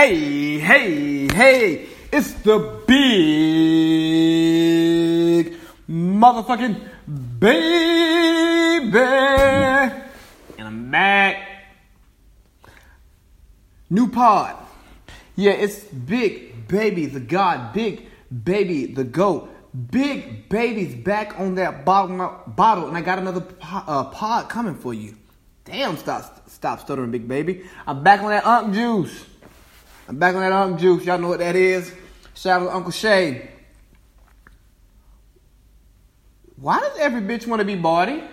Hey, hey, hey, it's the big motherfucking baby. And I'm back. New pod. Yeah, it's Big Baby the God, Big Baby the GOAT. Big Baby's back on that bottle, bottle and I got another pod, uh, pod coming for you. Damn, stop, stop stuttering, Big Baby. I'm back on that Unk Juice. I'm back on that Unk Juice. Y'all know what that is. Shout out to Uncle Shay. Why does every bitch want to be body?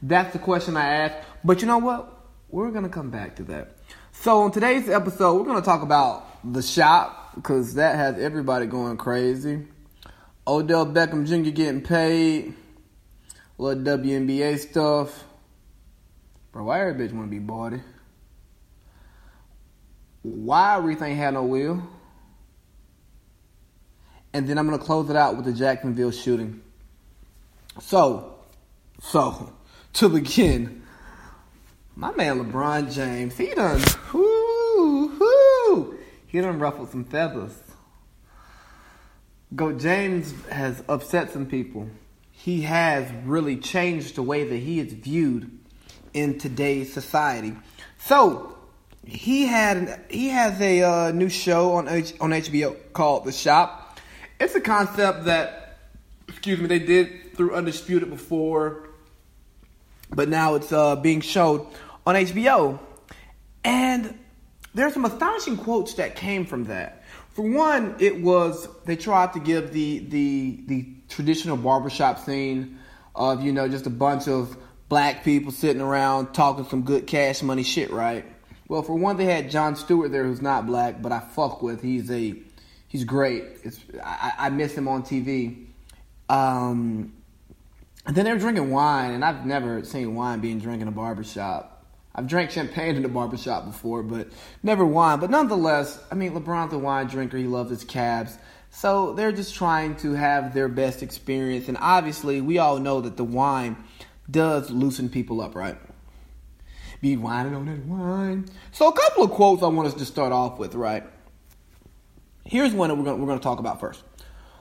That's the question I asked. But you know what? We're going to come back to that. So, on today's episode, we're going to talk about the shop because that has everybody going crazy. Odell Beckham Jr. getting paid. A little WNBA stuff. Bro, why every bitch want to be body? Why Aretha ain't had no will? And then I'm gonna close it out with the Jacksonville shooting. So, so to begin, my man LeBron James, he done, whoo, whoo, he done ruffled some feathers. Go James has upset some people. He has really changed the way that he is viewed in today's society. So he had he has a uh, new show on H, on HBO called The Shop. It's a concept that excuse me they did through Undisputed before, but now it's uh, being showed on HBO. And there's some astonishing quotes that came from that. For one, it was they tried to give the the the traditional barbershop scene of you know just a bunch of black people sitting around talking some good cash money shit, right? Well, for one, they had Jon Stewart there, who's not black, but I fuck with. He's a he's great. It's, I, I miss him on TV. Um, and then they were drinking wine, and I've never seen wine being drank in a barbershop. I've drank champagne in a barbershop before, but never wine. But nonetheless, I mean, LeBron's a wine drinker. He loves his cabs. So they're just trying to have their best experience. And obviously, we all know that the wine does loosen people up, right? Be whining on that wine. So a couple of quotes I want us to start off with, right? Here's one that we're going we're to talk about first.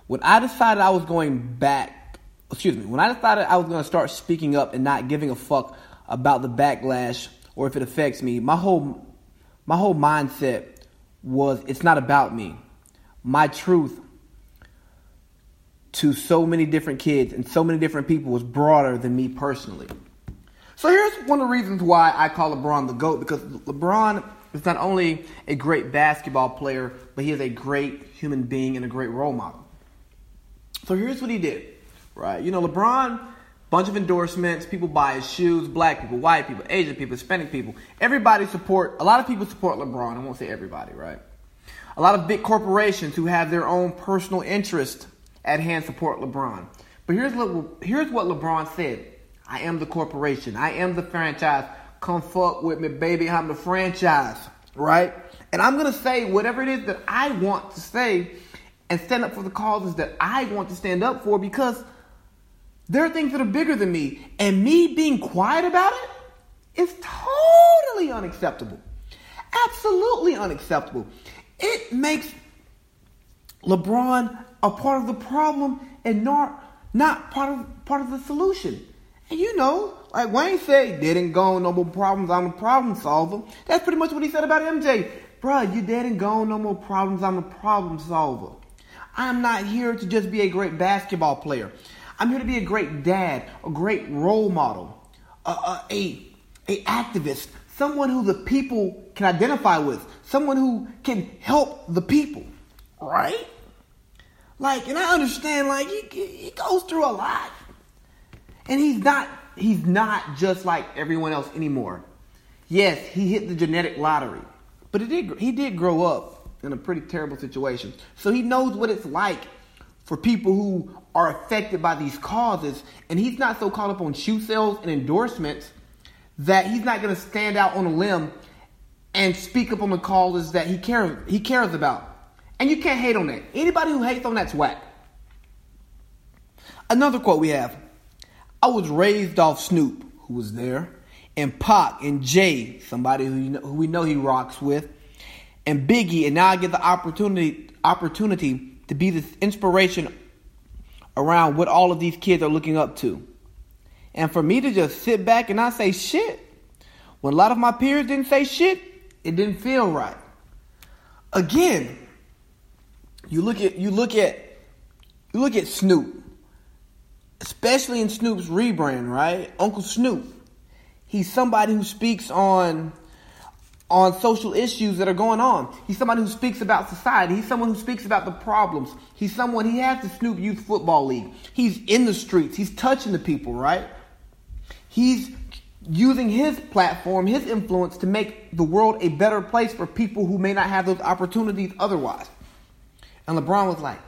When I decided I was going back, excuse me, when I decided I was going to start speaking up and not giving a fuck about the backlash or if it affects me, my whole my whole mindset was it's not about me. My truth to so many different kids and so many different people was broader than me personally. So here's one of the reasons why I call LeBron the GOAT because LeBron is not only a great basketball player, but he is a great human being and a great role model. So here's what he did, right? You know, LeBron, bunch of endorsements, people buy his shoes, black people, white people, Asian people, Hispanic people. Everybody support, a lot of people support LeBron. I won't say everybody, right? A lot of big corporations who have their own personal interest at hand support LeBron. But here's what, here's what LeBron said I am the corporation. I am the franchise. Come fuck with me, baby. I'm the franchise, right? And I'm going to say whatever it is that I want to say and stand up for the causes that I want to stand up for because there are things that are bigger than me. And me being quiet about it is totally unacceptable. Absolutely unacceptable. It makes LeBron a part of the problem and not, not part of, part of the solution. And you know, like Wayne said, dead and gone, no more problems, I'm a problem solver. That's pretty much what he said about MJ. Bruh, you dead and gone, no more problems, I'm a problem solver. I'm not here to just be a great basketball player. I'm here to be a great dad, a great role model, a, a, a, a activist, someone who the people can identify with, someone who can help the people, right? Like, and I understand, like, he, he goes through a lot. And he's not he's not just like everyone else anymore. Yes, he hit the genetic lottery, but he did he did grow up in a pretty terrible situation. So he knows what it's like for people who are affected by these causes, and he's not so caught up on shoe sales and endorsements that he's not going to stand out on a limb and speak up on the causes that he cares he cares about. And you can't hate on that. Anybody who hates on that's whack. Another quote we have I was raised off Snoop, who was there, and Pac and Jay, somebody who, you know, who we know he rocks with, and Biggie, and now I get the opportunity opportunity to be this inspiration around what all of these kids are looking up to. And for me to just sit back and not say shit, when a lot of my peers didn't say shit, it didn't feel right. Again, you look at you look at you look at Snoop, especially in Snoop's rebrand, right? Uncle Snoop. He's somebody who speaks on on social issues that are going on. He's somebody who speaks about society. He's someone who speaks about the problems. He's someone he has the Snoop Youth Football League. He's in the streets. He's touching the people, right? He's using his platform, his influence to make the world a better place for people who may not have those opportunities otherwise. And LeBron was like,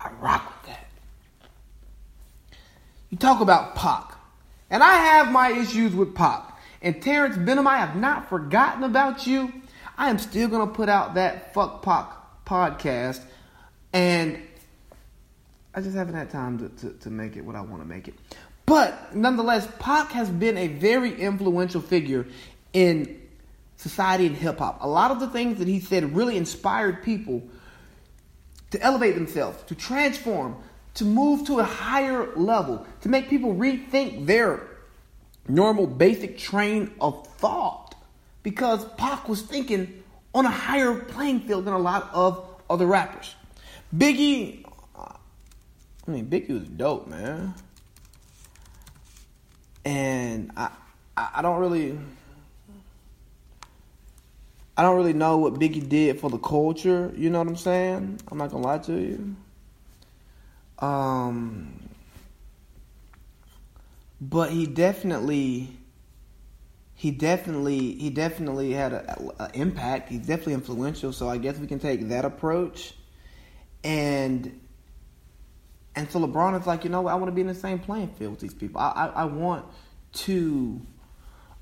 I rock. You talk about Pac. And I have my issues with Pac. And Terrence Benham, I have not forgotten about you. I am still going to put out that Fuck Pac podcast. And I just haven't had time to, to, to make it what I want to make it. But nonetheless, Pac has been a very influential figure in society and hip hop. A lot of the things that he said really inspired people to elevate themselves, to transform, to move to a higher level, to make people rethink their normal basic train of thought. Because Pac was thinking on a higher playing field than a lot of other rappers. Biggie, I mean, Biggie was dope, man. And I, I don't really, I don't really know what Biggie did for the culture. You know what I'm saying? I'm not gonna lie to you. Um, but he definitely, he definitely, he definitely had an impact. He's definitely influential. So I guess we can take that approach. And and so LeBron is like, you know, I want to be in the same playing field with these people. I, I, I want to,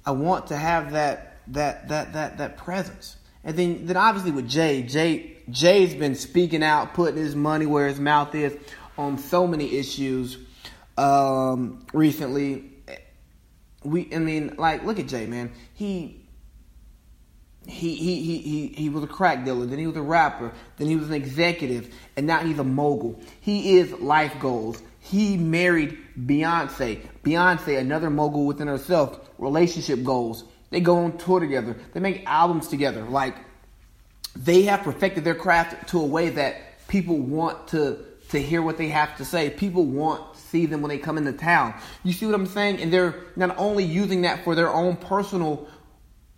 I want to have that that that that that presence. And then then obviously with Jay, Jay Jay's been speaking out, putting his money where his mouth is on so many issues um, recently. We, I mean, like, look at Jay, man. He he, he, he, he, he was a crack dealer, then he was a rapper, then he was an executive, and now he's a mogul. He is life goals. He married Beyonce. Beyonce, another mogul within herself, relationship goals. They go on tour together. They make albums together. Like, they have perfected their craft to a way that people want to, to hear what they have to say. People want to see them when they come into town. You see what I'm saying? And they're not only using that for their own personal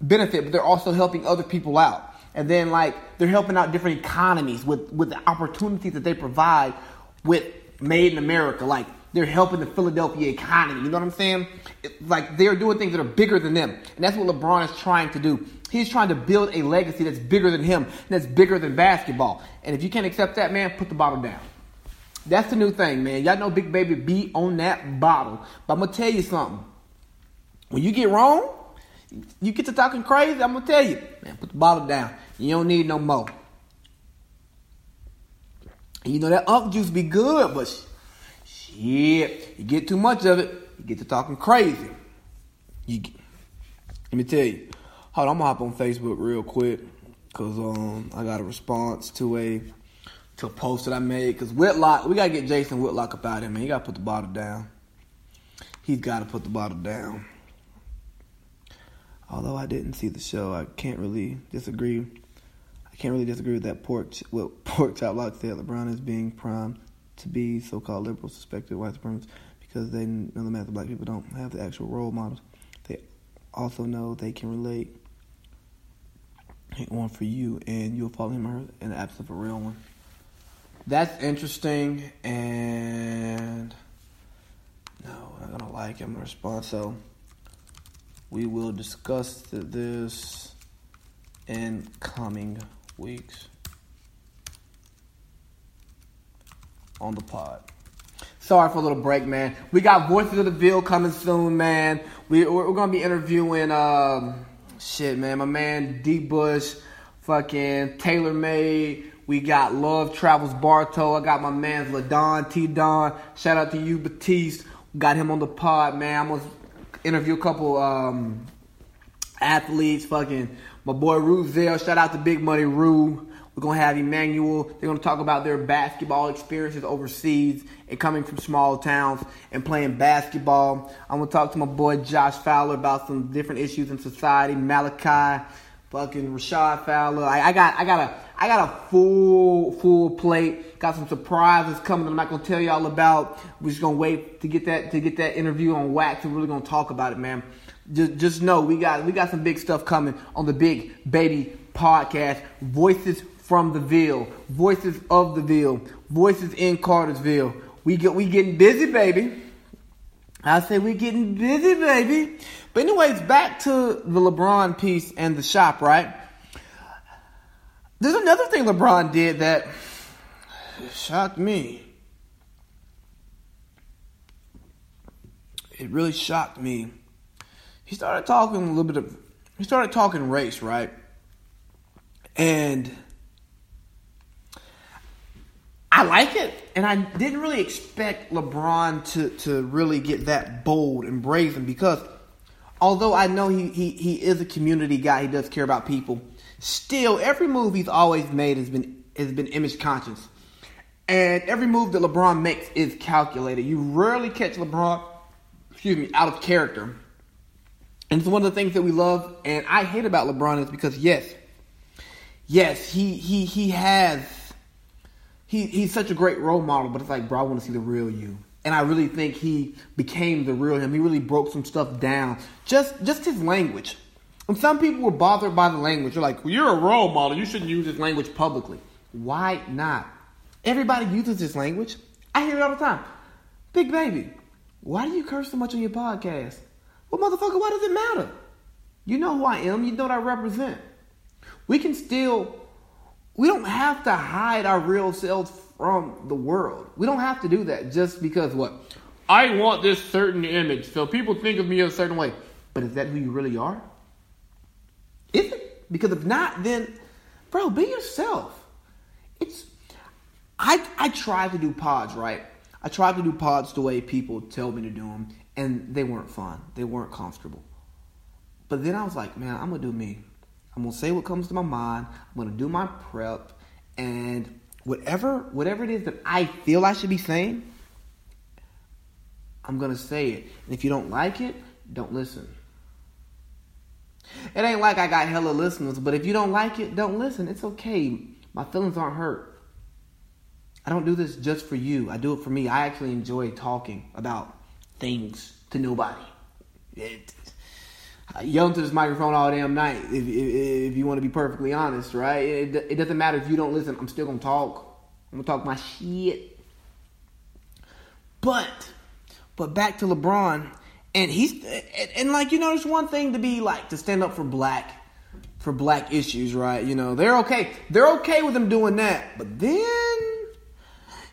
benefit, but they're also helping other people out. And then like they're helping out different economies with, with the opportunities that they provide with Made in America. Like they're helping the Philadelphia economy. You know what I'm saying? It, like they're doing things that are bigger than them. And that's what LeBron is trying to do. He's trying to build a legacy that's bigger than him, that's bigger than basketball. And if you can't accept that, man, put the bottle down. That's the new thing, man. Y'all know Big Baby be on that bottle. But I'm gonna tell you something. When you get wrong, you get to talking crazy, I'm gonna tell you, man, put the bottle down. You don't need no more. You know that unk juice be good, but shit, you get too much of it, you get to talking crazy. You, get, let me tell you. Hold on, I'm gonna hop on Facebook real quick, cause um I got a response to a to a post that I made. Cause Whitlock, we gotta get Jason Whitlock about it, man. He gotta put the bottle down. He's gotta put the bottle down although I didn't see the show, I can't really disagree. I can't really disagree with that pork what pork chop lock said. LeBron is being primed to be so-called liberal, suspected white supremacists because they know the math of black people don't have the actual role models. They also know they can relate one for you, and you'll follow him or her in the absence of a real one. That's interesting, and no, I'm not gonna like him response. So we will discuss this in coming weeks on the pod. Sorry for a little break, man. We got Voices of the Ville coming soon, man. We, we're, we're gonna be interviewing, um, shit, man, my man D Bush, fucking Taylor Made. We got Love Travels Bartow. I got my man LaDon T Don. Shout out to you, Batiste. Got him on the pod, man. I'm gonna interview a couple um, athletes. Fucking my boy Ruzel. Shout out to Big Money Rue. We're gonna have Emmanuel. They're gonna talk about their basketball experiences overseas and coming from small towns and playing basketball. I'm gonna talk to my boy Josh Fowler about some different issues in society. Malachi, fucking Rashad Fowler. I, I got, I got a, I got a full, full plate. Got some surprises coming. I'm not gonna tell y'all about. We're just gonna wait to get that to get that interview on wax. We're really gonna talk about it, man. Just, just know we got we got some big stuff coming on the Big Baby Podcast. Voices from the Ville, voices of the Ville, voices in Cartersville. We get we getting busy, baby. I say we getting busy, baby. But anyways, back to the LeBron piece and the shop, right? There's another thing LeBron did that shocked me. It really shocked me. He started talking a little bit of he started talking race, right? And I like it, and I didn't really expect LeBron to, to really get that bold and brazen because although I know he, he, he is a community guy, he does care about people, still every move he's always made has been has been image conscious. And every move that LeBron makes is calculated. You rarely catch LeBron, excuse me, out of character. And it's one of the things that we love and I hate about LeBron is because yes, yes, he he he has he he's such a great role model, but it's like, bro, I want to see the real you. And I really think he became the real him. He really broke some stuff down. Just just his language. And some people were bothered by the language. They're like, well, you're a role model. You shouldn't use this language publicly. Why not? Everybody uses this language. I hear it all the time. Big baby, why do you curse so much on your podcast? Well, motherfucker, why does it matter? You know who I am. You know what I represent. We can still we don't have to hide our real selves from the world. We don't have to do that just because what? I want this certain image, so people think of me a certain way. But is that who you really are? Is it? Because if not, then, bro, be yourself. It's I I tried to do pods right. I tried to do pods the way people tell me to do them, and they weren't fun. They weren't comfortable. But then I was like, man, I'm gonna do me. I'm gonna say what comes to my mind. I'm gonna do my prep, and whatever whatever it is that I feel I should be saying, I'm gonna say it. And if you don't like it, don't listen. It ain't like I got hella listeners, but if you don't like it, don't listen. It's okay. My feelings aren't hurt. I don't do this just for you. I do it for me. I actually enjoy talking about things to nobody. It, I yell into this microphone all damn night. If, if, if you want to be perfectly honest, right? It, it doesn't matter if you don't listen. I'm still gonna talk. I'm gonna talk my shit. But, but back to LeBron, and he's and, and like you know, there's one thing to be like to stand up for black, for black issues, right? You know, they're okay. They're okay with him doing that. But then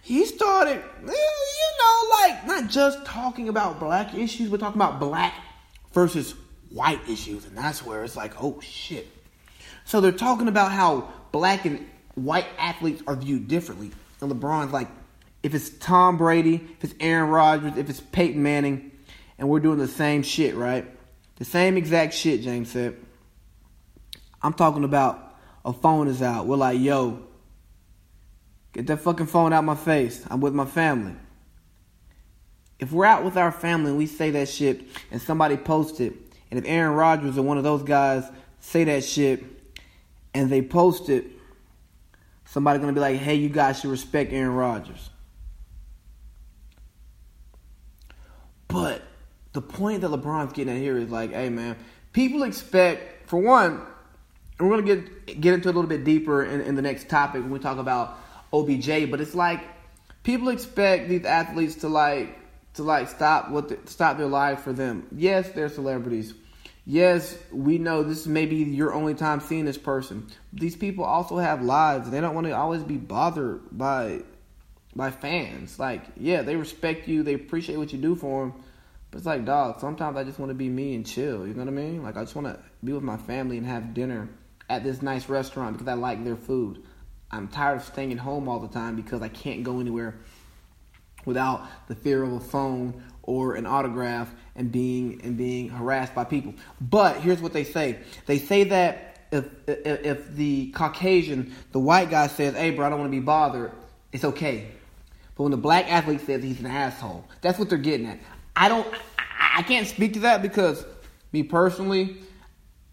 he started, eh, you know, like not just talking about black issues, but talking about black versus white issues, and that's where it's like, oh shit. So they're talking about how black and white athletes are viewed differently. And LeBron's like, if it's Tom Brady, if it's Aaron Rodgers, if it's Peyton Manning, and we're doing the same shit, right? The same exact shit, James said. I'm talking about a phone is out. We're like, yo, get that fucking phone out my face. I'm with my family. If we're out with our family and we say that shit and somebody posts it, and if Aaron Rodgers or one of those guys say that shit and they post it, somebody's gonna be like, hey, you guys should respect Aaron Rodgers. But the point that LeBron's getting at here is like, hey man, people expect, for one, we're gonna get get into a little bit deeper in, in the next topic when we talk about OBJ, but it's like people expect these athletes to like to like stop what the, stop their lives for them. Yes, they're celebrities. Yes, we know this may be your only time seeing this person. These people also have lives. They don't want to always be bothered by by fans. Like, yeah, they respect you. They appreciate what you do for them. But it's like, dog, sometimes I just want to be me and chill. You know what I mean? Like, I just want to be with my family and have dinner at this nice restaurant because I like their food. I'm tired of staying at home all the time because I can't go anywhere without the fear of a phone or an autograph and being and being harassed by people. But here's what they say. They say that if if, if the Caucasian, the white guy says, "Hey, bro, I don't want to be bothered," it's okay. But when the black athlete says he's an asshole, that's what they're getting at. I don't, I, I can't speak to that because me personally,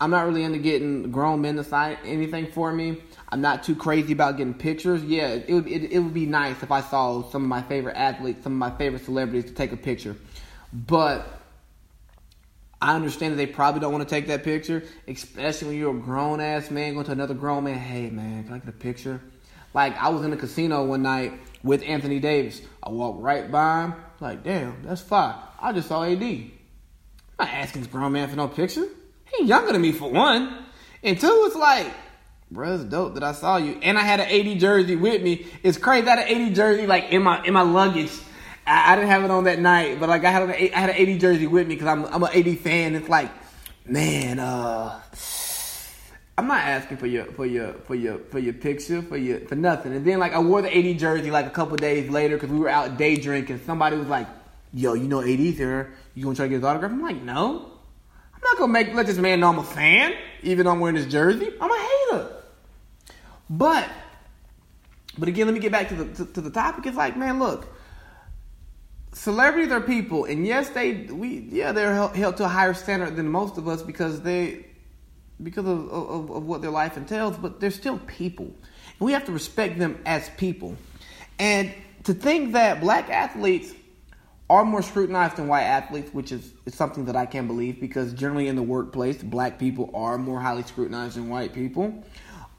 I'm not really into getting grown men to sign anything for me. I'm not too crazy about getting pictures. Yeah, it would it, it, would be nice if I saw some of my favorite athletes, some of my favorite celebrities to take a picture. But I understand that they probably don't want to take that picture, especially when you're a grown ass man going to another grown man. Hey man, can I get a picture? Like I was in a casino one night with Anthony Davis. I walked right by him, like damn, that's fine. I just saw AD. I'm not asking this grown man for no picture. He younger than me for one, and two, it's like, bro, it's dope that I saw you, and I had an AD jersey with me. It's crazy that an AD jersey like in my in my luggage I, I, didn't have it on that night, but like I had an, I had an AD jersey with me because I'm I'm an AD fan. It's like, man, uh, I'm not asking for your for your for your for your picture for your for nothing. And then like I wore the AD jersey like a couple days later because we were out day drinking. Somebody was like, "Yo, you know AD's here. You gonna try to get his autograph?" I'm like, "No, not gonna make let this man know I'm a fan, even though I'm wearing his jersey. I'm a hater." But but again, let me get back to the to, to the topic. It's like, man, look celebrities are people, and yes, they we yeah they're held to a higher standard than most of us because they because of, of, of what their life entails, but they're still people, and we have to respect them as people. And to think that black athletes are more scrutinized than white athletes, which is, is something that I can't believe because generally in the workplace, black people are more highly scrutinized than white people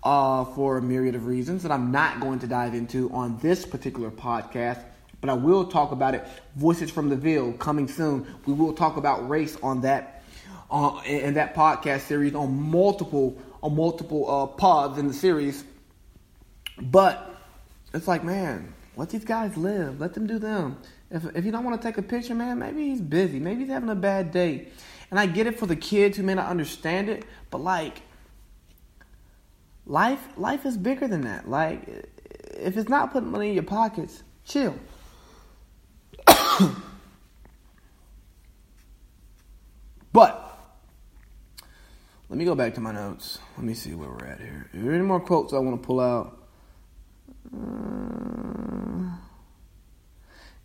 uh, for a myriad of reasons that I'm not going to dive into on this particular podcast but I will talk about it. Voices from the Ville coming soon. We will talk about race on that uh, in that podcast series on multiple on multiple uh, pods in the series. But it's like, man, let these guys live. Let them do them. If if you don't want to take a picture, man, maybe he's busy. Maybe he's having a bad day. And I get it for the kids who may not understand it, but like life life is bigger than that. Like if it's not putting money in your pockets, chill. but let me go back to my notes. Let me see where we're at here. Are there any more quotes I want to pull out? Uh,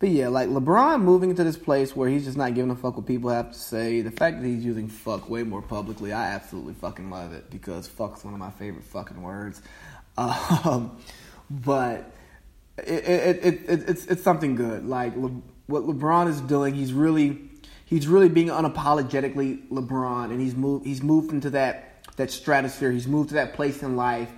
but yeah, like LeBron moving into this place where he's just not giving a fuck what people have to say. The fact that he's using fuck way more publicly, I absolutely fucking love it because fuck's one of my favorite fucking words. Um, but it, it, it, it, it's it's something good. Like Le, what LeBron is doing, he's really he's really being unapologetically LeBron, and he's moved he's moved into that that stratosphere. He's moved to that place in life.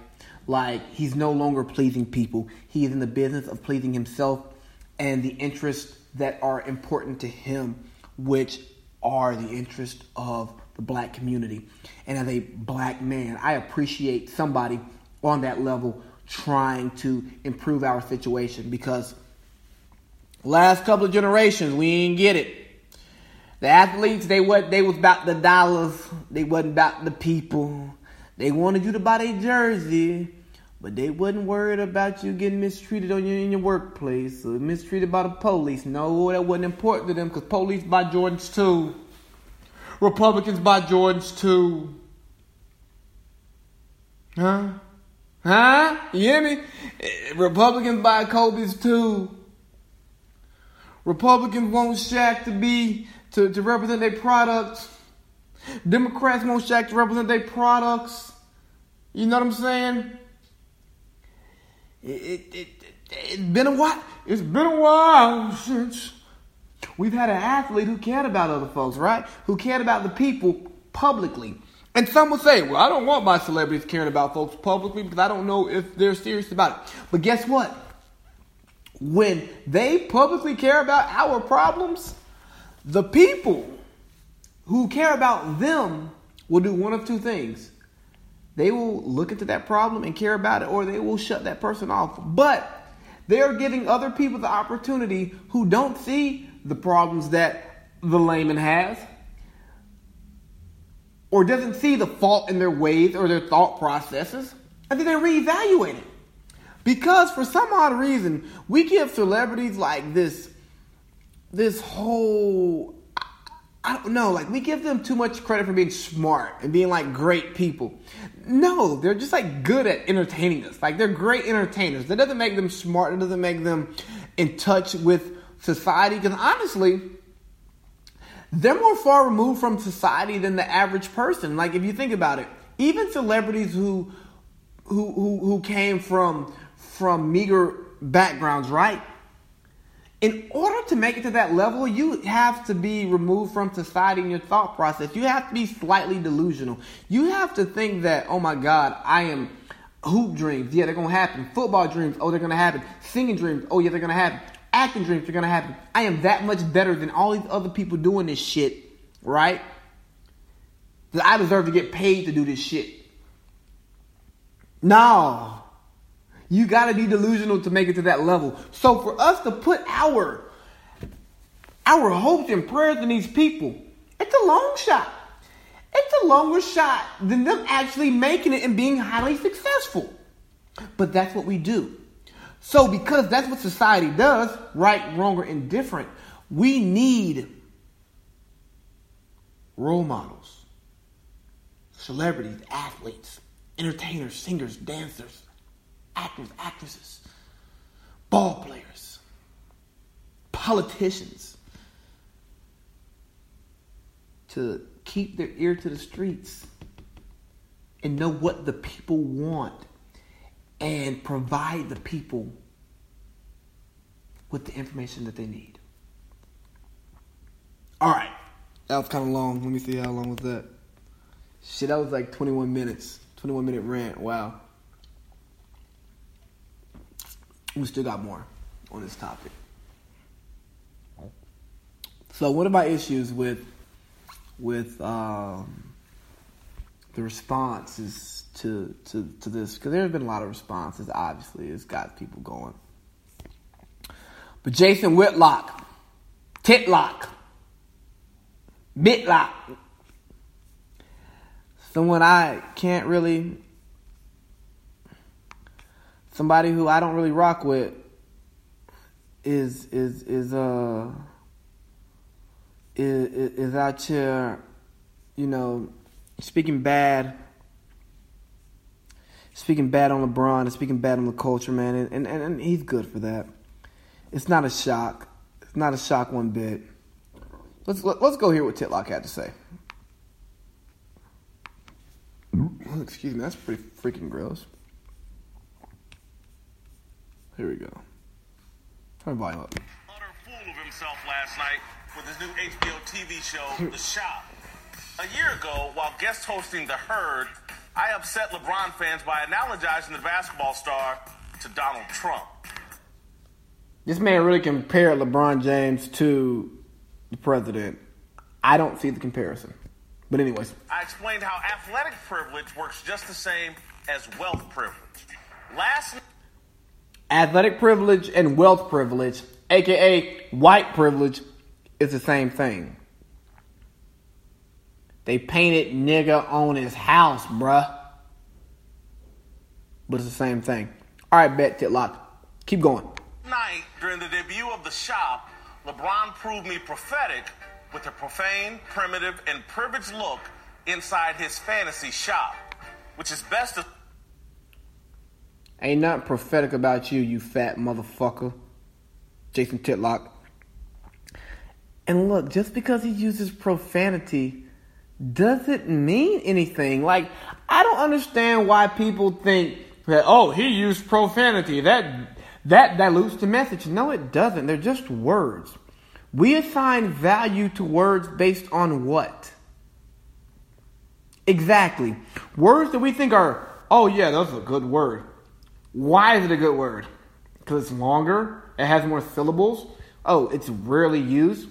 Like he's no longer pleasing people. He is in the business of pleasing himself and the interests that are important to him, which are the interests of the black community. And as a black man, I appreciate somebody on that level trying to improve our situation because last couple of generations we didn't get it. The athletes they what they was about the dollars, they wasn't about the people. They wanted you to buy their jersey, but they wasn't worried about you getting mistreated on your in your workplace or mistreated by the police. No, that wasn't important to them because police buy Jordans too. Republicans buy Jordans too. Huh? Huh? You hear me? Eh, Republicans buy Kobe's too. Republicans want Shaq to be to, to represent their products. Democrats want Shaq to represent their products. You know what I'm saying? It, it, it, it's been a while. It's been a while since we've had an athlete who cared about other folks, right? Who cared about the people publicly. And some will say, well, I don't want my celebrities caring about folks publicly because I don't know if they're serious about it. But guess what? When they publicly care about our problems, the people who care about them will do one of two things. They will look into that problem and care about it, or they will shut that person off. But they're giving other people the opportunity who don't see the problems that the layman has or doesn't see the fault in their ways or their thought processes, and then they reevaluate it. Because for some odd reason, we give celebrities like this this whole I don't know, like we give them too much credit for being smart and being like great people. No, they're just like good at entertaining us. Like they're great entertainers. That doesn't make them smart. It doesn't make them in touch with society. Because honestly, they're more far removed from society than the average person. Like if you think about it, even celebrities who who who, who came from from meager backgrounds, right? In order to make it to that level, you have to be removed from society in your thought process. You have to be slightly delusional. You have to think that, oh my God, I am hoop dreams. Yeah, they're going to happen. Football dreams. Oh, they're going to happen. Singing dreams. Oh, yeah, they're going to happen. Acting dreams are going to happen. I am that much better than all these other people doing this shit, right? That I deserve to get paid to do this shit. No. You got to be delusional to make it to that level. So for us to put our our hopes and prayers in these people, it's a long shot. It's a longer shot than them actually making it and being highly successful. But that's what we do. So because that's what society does, right, wrong, or indifferent, we need role models, celebrities, athletes, entertainers, singers, dancers, actors, actresses, ball players, politicians to keep their ear to the streets and know what the people want and provide the people with the information that they need. All right. That was kind of long. Let me see how long was that. Shit, that was like 21 minutes. 21 minute rant. Wow. We still got more on this topic. So one of my issues with with um, the responses to to to this because there have been a lot of responses. Obviously, it's got people going. But Jason Whitlock, Titlock, Bitlock, someone I can't really somebody who I don't really rock with is is is uh is is out here, you know, speaking bad, speaking bad on LeBron and speaking bad on the culture, man, and, and and he's good for that. It's not a shock. It's not a shock one bit. Let's let, us let us go hear what Titlock had to say. Excuse me, that's pretty freaking gross. Here we go. Turn volume up. Utter fool of himself last night with his new HBO TV show, The Shop. A year ago, while guest hosting The Herd, I upset LeBron fans by analogizing the basketball star to Donald Trump. This man really compared LeBron James to the president. I don't see the comparison. But anyways. I explained how athletic privilege works just the same as wealth privilege. Last Athletic privilege and wealth privilege, aka white privilege, is the same thing. They painted nigga on his house, bruh. But it's the same thing. All right, bet Titlock. Keep going. Night during the debut of the shop, LeBron proved me prophetic with a profane, primitive, and privileged look inside his fantasy shop, which is best. To- Ain't not prophetic about you, you fat motherfucker. Jason Titlock. And look, just because he uses profanity doesn't mean anything. Like, I don't understand why people think that, oh, he used profanity. That that dilutes the message. No, it doesn't. They're just words. We assign value to words based on what? Exactly. Words that we think are, oh yeah, that's a good word. Why is it a good word? Because it's longer, it has more syllables. Oh, it's rarely used.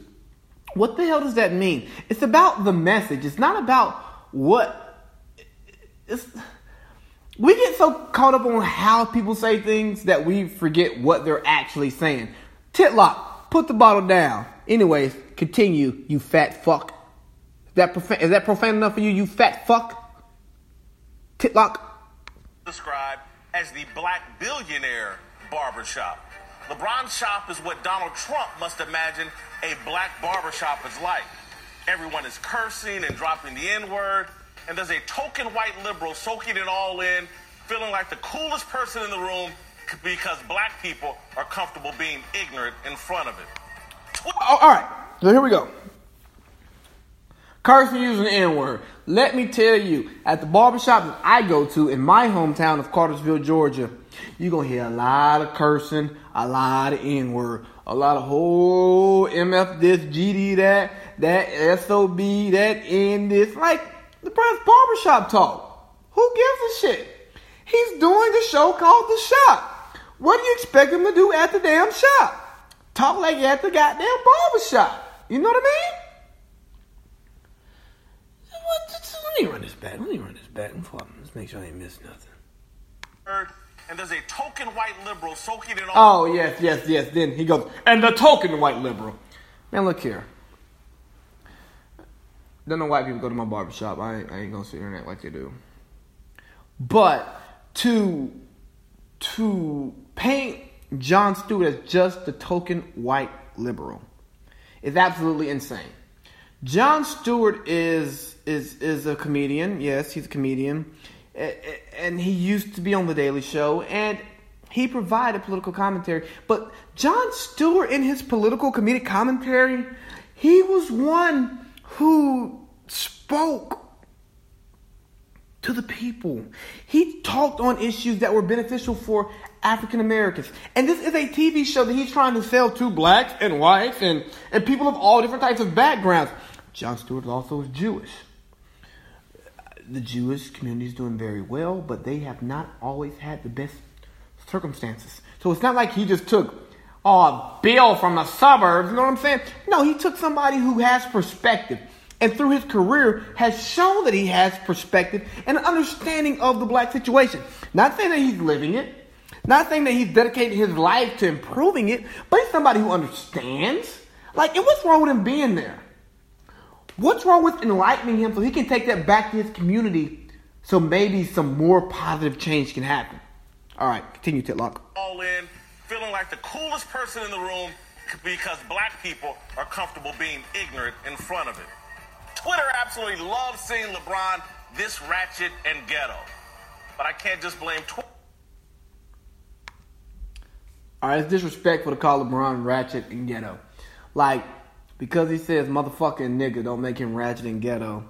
What the hell does that mean? It's about the message. It's not about what. It's, we get so caught up on how people say things that we forget what they're actually saying. Titlock, put the bottle down. Anyways, continue, you fat fuck. Is that profane, is that profane enough for you, you fat fuck? Titlock? Describe as the black billionaire barbershop. LeBron's shop is what Donald Trump must imagine a black barbershop is like. Everyone is cursing and dropping the N word, and there's a token white liberal soaking it all in, feeling like the coolest person in the room because black people are comfortable being ignorant in front of it. Oh, all right, so here we go. Cursing using the N word. Let me tell you, at the barbershop that I go to in my hometown of Cartersville, Georgia, you're going to hear a lot of cursing, a lot of N word, a lot of oh, whole MF this, GD that, that SOB, that N this. Like, the barbershop talk. Who gives a shit? He's doing a show called The Shop. What do you expect him to do at the damn shop? Talk like you at the goddamn barbershop. You know what I mean? Let me run this back. Let me run this back. Let's make sure I ain't miss nothing. And there's a token white liberal soaking it all. Oh, yes, yes, yes. Then he goes, and the token white liberal. Man, look here. Don't know why people go to my barbershop. I ain't, I ain't gonna sit here and act like they do. But to to paint Jon Stewart as just the token white liberal is absolutely insane. Jon Stewart is is is a comedian. Yes, he's a comedian, and he used to be on the Daily Show, and he provided political commentary. But Jon Stewart, in his political comedic commentary, he was one who spoke to the people. He talked on issues that were beneficial for African Americans. And this is a TV show that he's trying to sell to blacks and whites and, and people of all different types of backgrounds. Jon Stewart also is Jewish. The Jewish community is doing very well, but they have not always had the best circumstances. So it's not like he just took oh, Bill from the suburbs, you know what I'm saying? No, he took somebody who has perspective and through his career has shown that he has perspective and an understanding of the black situation. Not saying that he's living it, not saying that he's dedicated his life to improving it, but he's somebody who understands. Like, and what's wrong with him being there? What's wrong with enlightening him so he can take that back to his community so maybe some more positive change can happen? All right, continue, Titlock. All in, feeling like the coolest person in the room because black people are comfortable being ignorant in front of it. Twitter absolutely loves seeing LeBron this ratchet and ghetto. But I can't just blame Twitter. All right, it's disrespectful to call LeBron ratchet and ghetto. Like, because he says motherfucking nigga don't make him ratchet and ghetto,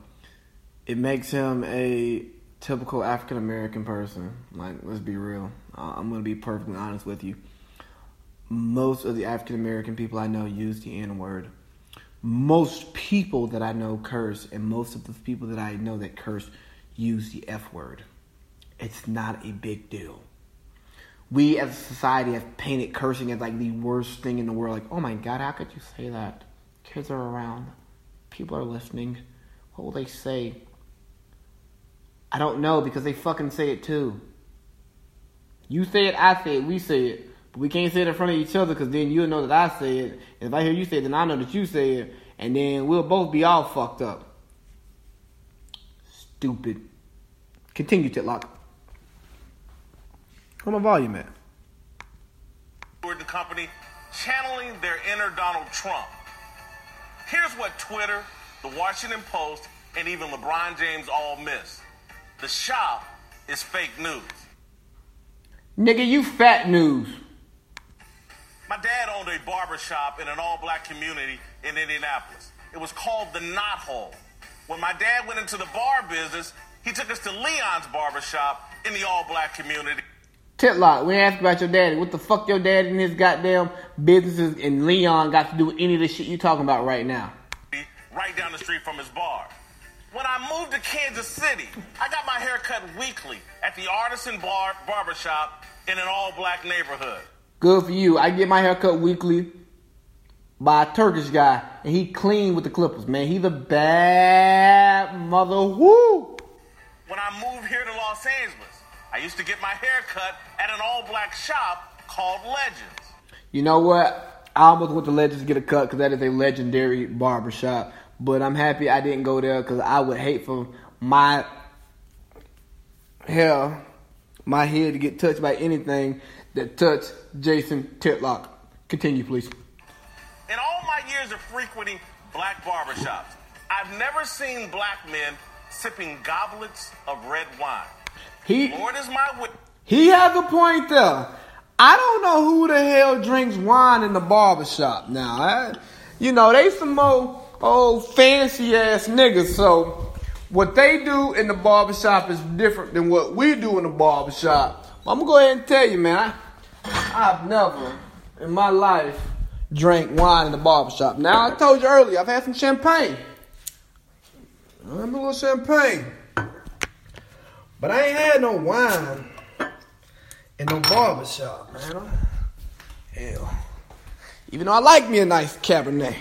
it makes him a typical African American person. Like, let's be real. Uh, I'm gonna be perfectly honest with you. Most of the African American people I know use the N word. Most people that I know curse, and most of the people that I know that curse use the F word. It's not a big deal. We as a society have painted cursing as like the worst thing in the world. Like, oh my god, how could you say that? Kids are around. People are listening. What will they say? I don't know because they fucking say it too. You say it, I say it, we say it. But we can't say it in front of each other because then you'll know that I say it. And if I hear you say it, then I know that you say it. And then we'll both be all fucked up. Stupid. Continue, Titlock. Where my volume at? The company channeling their inner Donald Trump. Here's what Twitter, the Washington Post, and even LeBron James all miss. The shop is fake news. Nigga, you fat news. My dad owned a barber shop in an all black community in Indianapolis. It was called the Knot Hole. When my dad went into the bar business, he took us to Leon's barber shop in the all black community. Titlock, we asked about your daddy. What the fuck your daddy and his goddamn businesses in Leon got to do with any of the shit you talking about right now? Right down the street from his bar. When I moved to Kansas City, I got my hair cut weekly at the Artisan Bar Barbershop in an all-black neighborhood. Good for you. I get my hair cut weekly by a Turkish guy, and he clean with the clippers, man. He's a bad mother. Woo! When I moved here to Los Angeles, I used to get my hair cut at an all black shop called Legends. You know what? I almost went to Legends to get a cut because that is a legendary barber shop. But I'm happy I didn't go there because I would hate for my hair my head to get touched by anything that touched Jason Titlock. Continue, please. In all my years of frequenting black barbershops, I've never seen black men sipping goblets of red wine. He Lord is my witness. he has a point there. I don't know who the hell drinks wine in the barbershop now. I, you know, they some more old fancy ass niggas, so what they do in the barbershop is different than what we do in the barbershop. I'm gonna go ahead and tell you, man. I, I've never in my life drank wine in the barbershop. Now I told you earlier, I've had some champagne. I'm a little champagne. But I ain't had no wine in no barbershop, man. Hell. Even though I like me a nice Cabernet.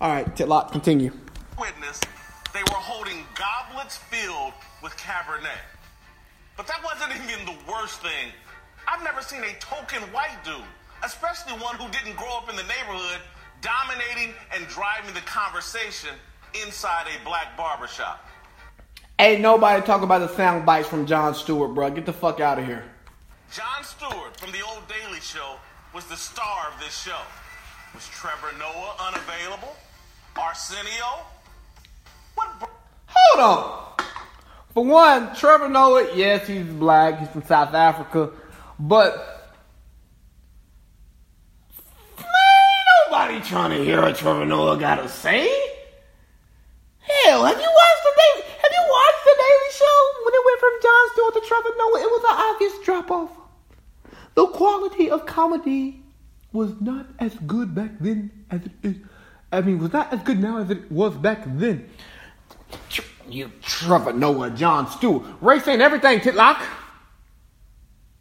All right, Titlock, continue. witness, they were holding goblets filled with Cabernet. But that wasn't even the worst thing. I've never seen a token white dude, especially one who didn't grow up in the neighborhood, dominating and driving the conversation inside a black barbershop. Ain't nobody talk about the sound bites from Jon Stewart, bro. Get the fuck out of here. Jon Stewart from the old Daily Show was the star of this show. Was Trevor Noah unavailable? Arsenio? What? br- Hold on. For one, Trevor Noah, yes, he's black. He's from South Africa. But, man, ain't nobody trying to hear what Trevor Noah got to say. Hell, have you watched the Daily, have you watched the Daily Show? When it went from Stewart to Trevor Noah, it was an obvious drop off. The quality of comedy was not as good back then as it is. I mean, was not as good now as it was back then. You Trevor Noah, Jon Stewart. Race ain't everything, Titlock.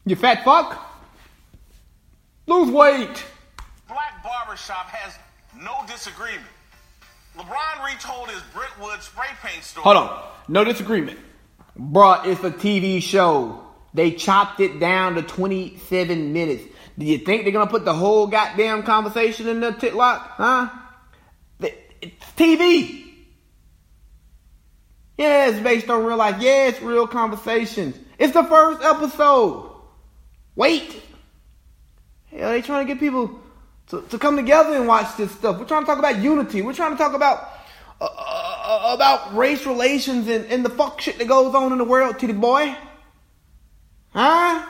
You fat fuck. Lose weight. Black Barbershop has no disagreement. LeBron retold his Brentwood spray paint story. Hold on. No disagreement. Bruh, it's a TV show. They chopped it down to 27 minutes. Do you think they're gonna put the whole goddamn conversation in the Titlock? Huh? It's TV. Yeah, it's based on real life. Yeah, it's real conversations. It's the first episode. Wait. Hell, they trying to get people to, to come together and watch this stuff. We're trying to talk about unity. We're trying to talk about uh, uh, about race relations and, and the fuck shit that goes on in the world, titty boy. Huh?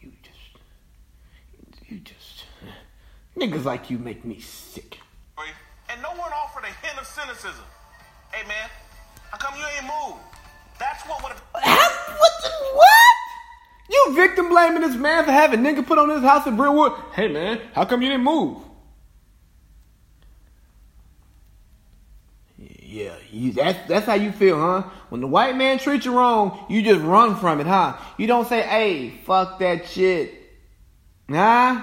You just, you just, niggas like you make me sick. And no one offered a hint of cynicism. Hey man, how come you ain't moved? That's what would have. What the, what? You victim blaming this man for having nigga put on his house in Brentwood? Hey man, how come you didn't move? Yeah, you, that's how you feel, huh? When the white man treats you wrong, you just run from it, huh? You don't say, "Hey, fuck that shit," nah.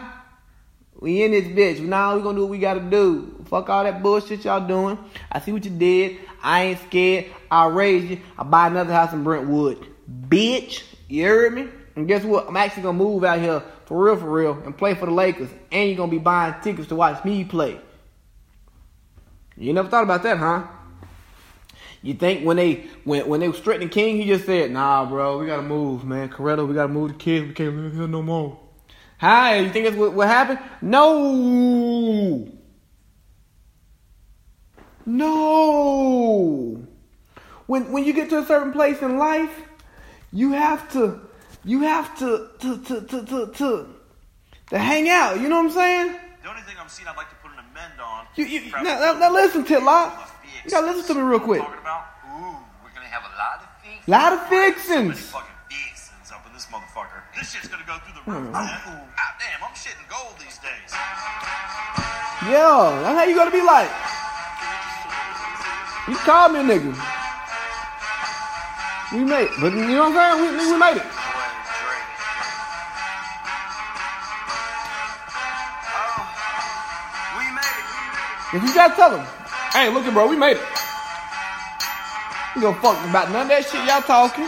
We in this bitch. Now we gonna do what we gotta do. Fuck all that bullshit y'all doing. I see what you did. I ain't scared. I'll raise you. I'll buy another house in Brentwood. Bitch, you heard me? And guess what? I'm actually gonna move out here for real, for real, and play for the Lakers. And you're gonna be buying tickets to watch me play. You never thought about that, huh? You think when they when when they was threatening King, he just said, "Nah, bro, we gotta move, man. Coretta, we gotta move the kids. We can't live here no more." Hi, you think that's what, what happened? No, no. When when you get to a certain place in life, you have to you have to to to to to, to, to hang out. You know what I'm saying? The only thing I'm seeing I'd like to put an amend on. You, you, now, now, now listen, Titlock. You gotta listen to me real quick. Talking about? Ooh, we're gonna have a lot of things. Lot of So many fucking fixins up in this motherfucker. This shit's gonna go through the roof. man. Ah, damn, I'm shitting gold these days. Yeah, that's how you gotta be like. You called me a nigga. We made, but you know what I'm saying? We, we made it. Oh, we made it. If you gotta tell them, hey, look at bro, we made it. You gonna fuck about none of that shit y'all talking.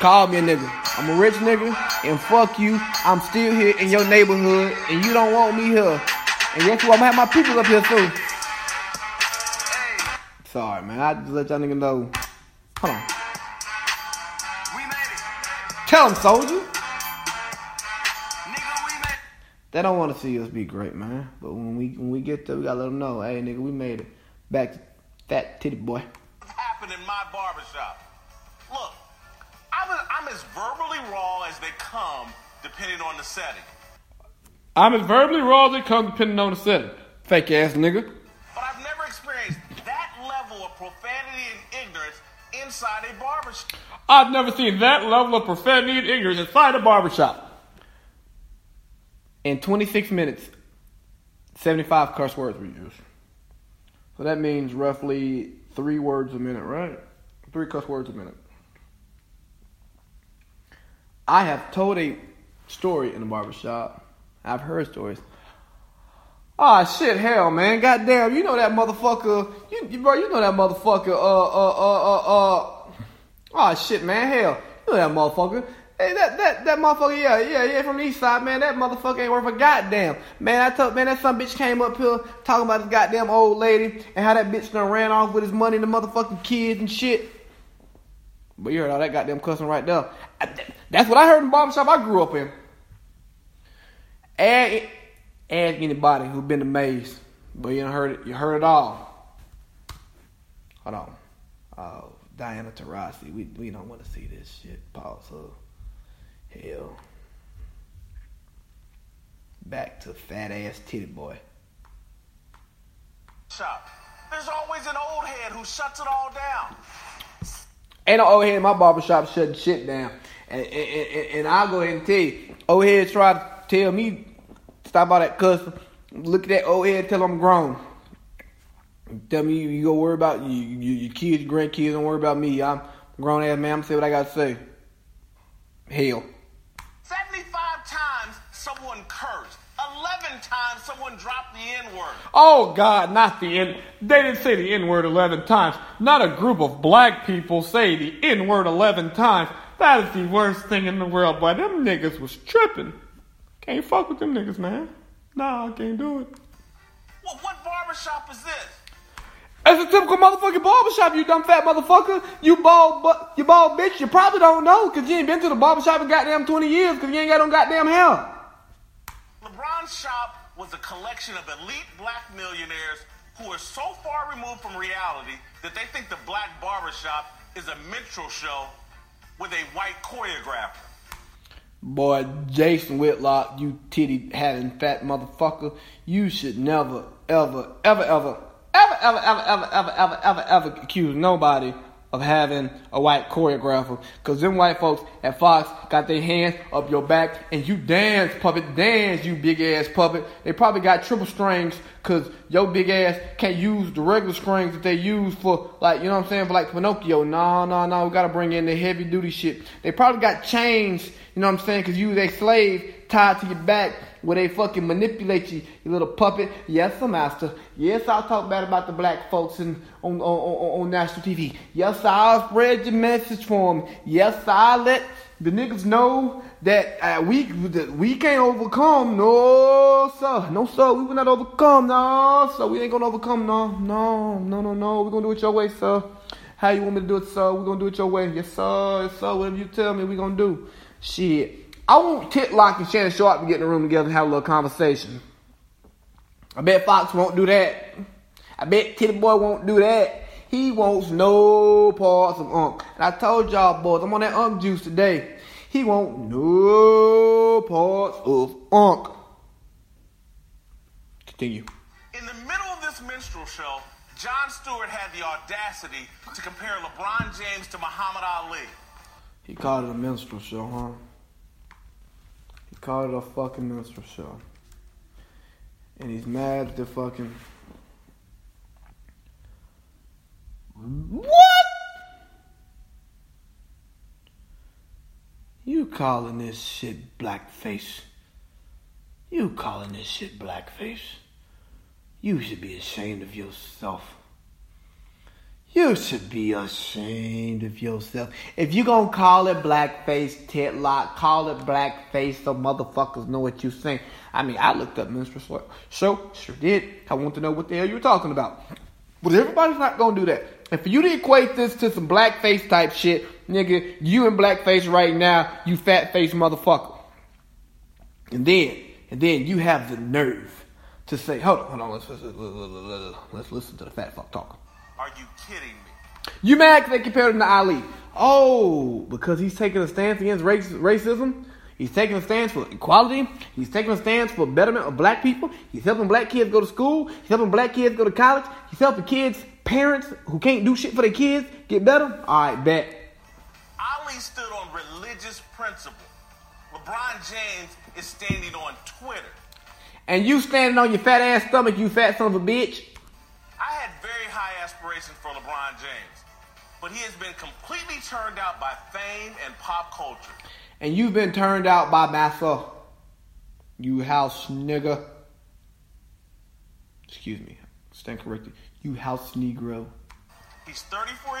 Call me a nigga. I'm a rich nigga, and fuck you. I'm still here in your neighborhood, and you don't want me here. And guess what? I'm gonna have my people up here too. Sorry, man. I just let y'all nigga know. Hold on. We made it. Tell them, soldier. They don't want to see us be great, man. But when we when we get there, we gotta let them know, hey, nigga, we made it. Back to fat titty boy. happened in my barbershop. Look, I'm, a, I'm as verbally raw as they come, depending on the setting. I'm as verbally raw as they come, depending on the setting. Fake ass nigga. But I've never experienced that level of profanity and ignorance inside a barbershop. I've never seen that level of profanity and ignorance inside a barbershop. In 26 minutes, 75 curse words were used. So that means roughly three words a minute, right? Three cuss words a minute. I have told a story in the barbershop. I've heard stories. Ah shit, hell man, goddamn, you know that motherfucker, you, bro, you know that motherfucker, uh, uh, uh, uh, uh, oh shit, man, hell, you know that motherfucker. Hey, that, that, that motherfucker, yeah, yeah, yeah, from the east side, man, that motherfucker ain't worth a goddamn. Man, I told, man, that some bitch came up here talking about this goddamn old lady and how that bitch done ran off with his money and the motherfucking kids and shit. But you heard all that goddamn cussing right there. I- That's what I heard in the barbershop I grew up in. Ask, ask anybody who been to Maze, but you heard it. You heard it all. Hold on. Oh, Diana Taurasi. We we don't want to see this shit. Pause. So, hell. Back to fat ass titty boy. Shop. There's always an old head who shuts it all down. Ain't no old head in my barbershop shutting shit down. And, and, and, and I'll go ahead and tell you, old head try to tell me, stop all that cussing. Look at that old head, till I'm grown. Tell me you, you go worry about you, you, your kids, your grandkids, don't worry about me. I'm grown ass man, I'm gonna say what I gotta say. Hell. 75 times someone cursed. 11 times someone dropped the N word. Oh God, not the N. They didn't say the N word 11 times. Not a group of black people say the N word 11 times. That is the worst thing in the world, boy. Them niggas was tripping. Can't fuck with them niggas, man. Nah, I can't do it. What, what barbershop is this? It's a typical motherfucking barbershop, you dumb fat motherfucker. You bald, but you bald bitch. You probably don't know, cause you ain't been to the barbershop in goddamn 20 years, cause you ain't got no goddamn hair. LeBron's shop was a collection of elite black millionaires who are so far removed from reality that they think the black barbershop is a minstrel show with a white choreographer. Boy, Jason Whitlock, you titty having fat motherfucker, you should never, ever, ever, ever, ever, ever, ever, ever, ever, ever, ever, ever accuse nobody of having a white choreographer. Cause them white folks at Fox got their hands up your back and you dance, puppet, dance, you big ass puppet. They probably got triple strings cause your big ass can't use the regular strings that they use for like, you know what I'm saying, for like Pinocchio. No, no, no, we gotta bring in the heavy duty shit. They probably got chains, you know what I'm saying, cause you they slave tied to your back where they fucking manipulate you, you little puppet. Yes, sir, master. Yes, I'll talk bad about the black folks in, on, on, on, on national TV. Yes, I'll spread your message for them. Yes, I'll let the niggas know that uh, we that we can't overcome. No, sir. No, sir. We will not overcome. No, sir. We ain't gonna overcome. No, no, no, no, no. We're gonna do it your way, sir. How you want me to do it, sir? We're gonna do it your way. Yes, sir. Yes, sir. Whatever you tell me, we're gonna do. Shit. I want Titlock and Shannon Sharpe to get in the room together and have a little conversation. I bet Fox won't do that. I bet Titty Boy won't do that. He wants no parts of Unk. And I told y'all boys, I'm on that Unk juice today. He want no parts of Unk. Continue. In the middle of this minstrel show, Jon Stewart had the audacity to compare LeBron James to Muhammad Ali. He called it a minstrel show, huh? He called it a fucking minstrel show. And he's mad at the fucking. What? You calling this shit blackface? You calling this shit blackface? You should be ashamed of yourself. You should be ashamed of yourself. If you gonna call it blackface, titlock, call it blackface so motherfuckers know what you saying. I mean, I looked up minstrel show, sure did. I want to know what the hell you were talking about. But everybody's not gonna do that. And for you to equate this to some blackface type shit, nigga, you in blackface right now, you fat face motherfucker. And then, and then you have the nerve to say, hold on, hold on, let's, let's, let's, let's listen to the fat fuck talk. Are you kidding me? You mad because they compared him to Ali? Oh, because he's taking a stance against race, racism? He's taking a stance for equality. He's taking a stance for betterment of black people. He's helping black kids go to school. He's helping black kids go to college. He's helping kids, parents who can't do shit for their kids get better. All right, bet. Ali stood on religious principle. LeBron James is standing on Twitter. And you standing on your fat ass stomach, you fat son of a bitch. I had very high aspirations for LeBron James, but he has been completely turned out by fame and pop culture. And you've been turned out by Massa. You house nigga. Excuse me. Stand corrected. You house negro. He's 34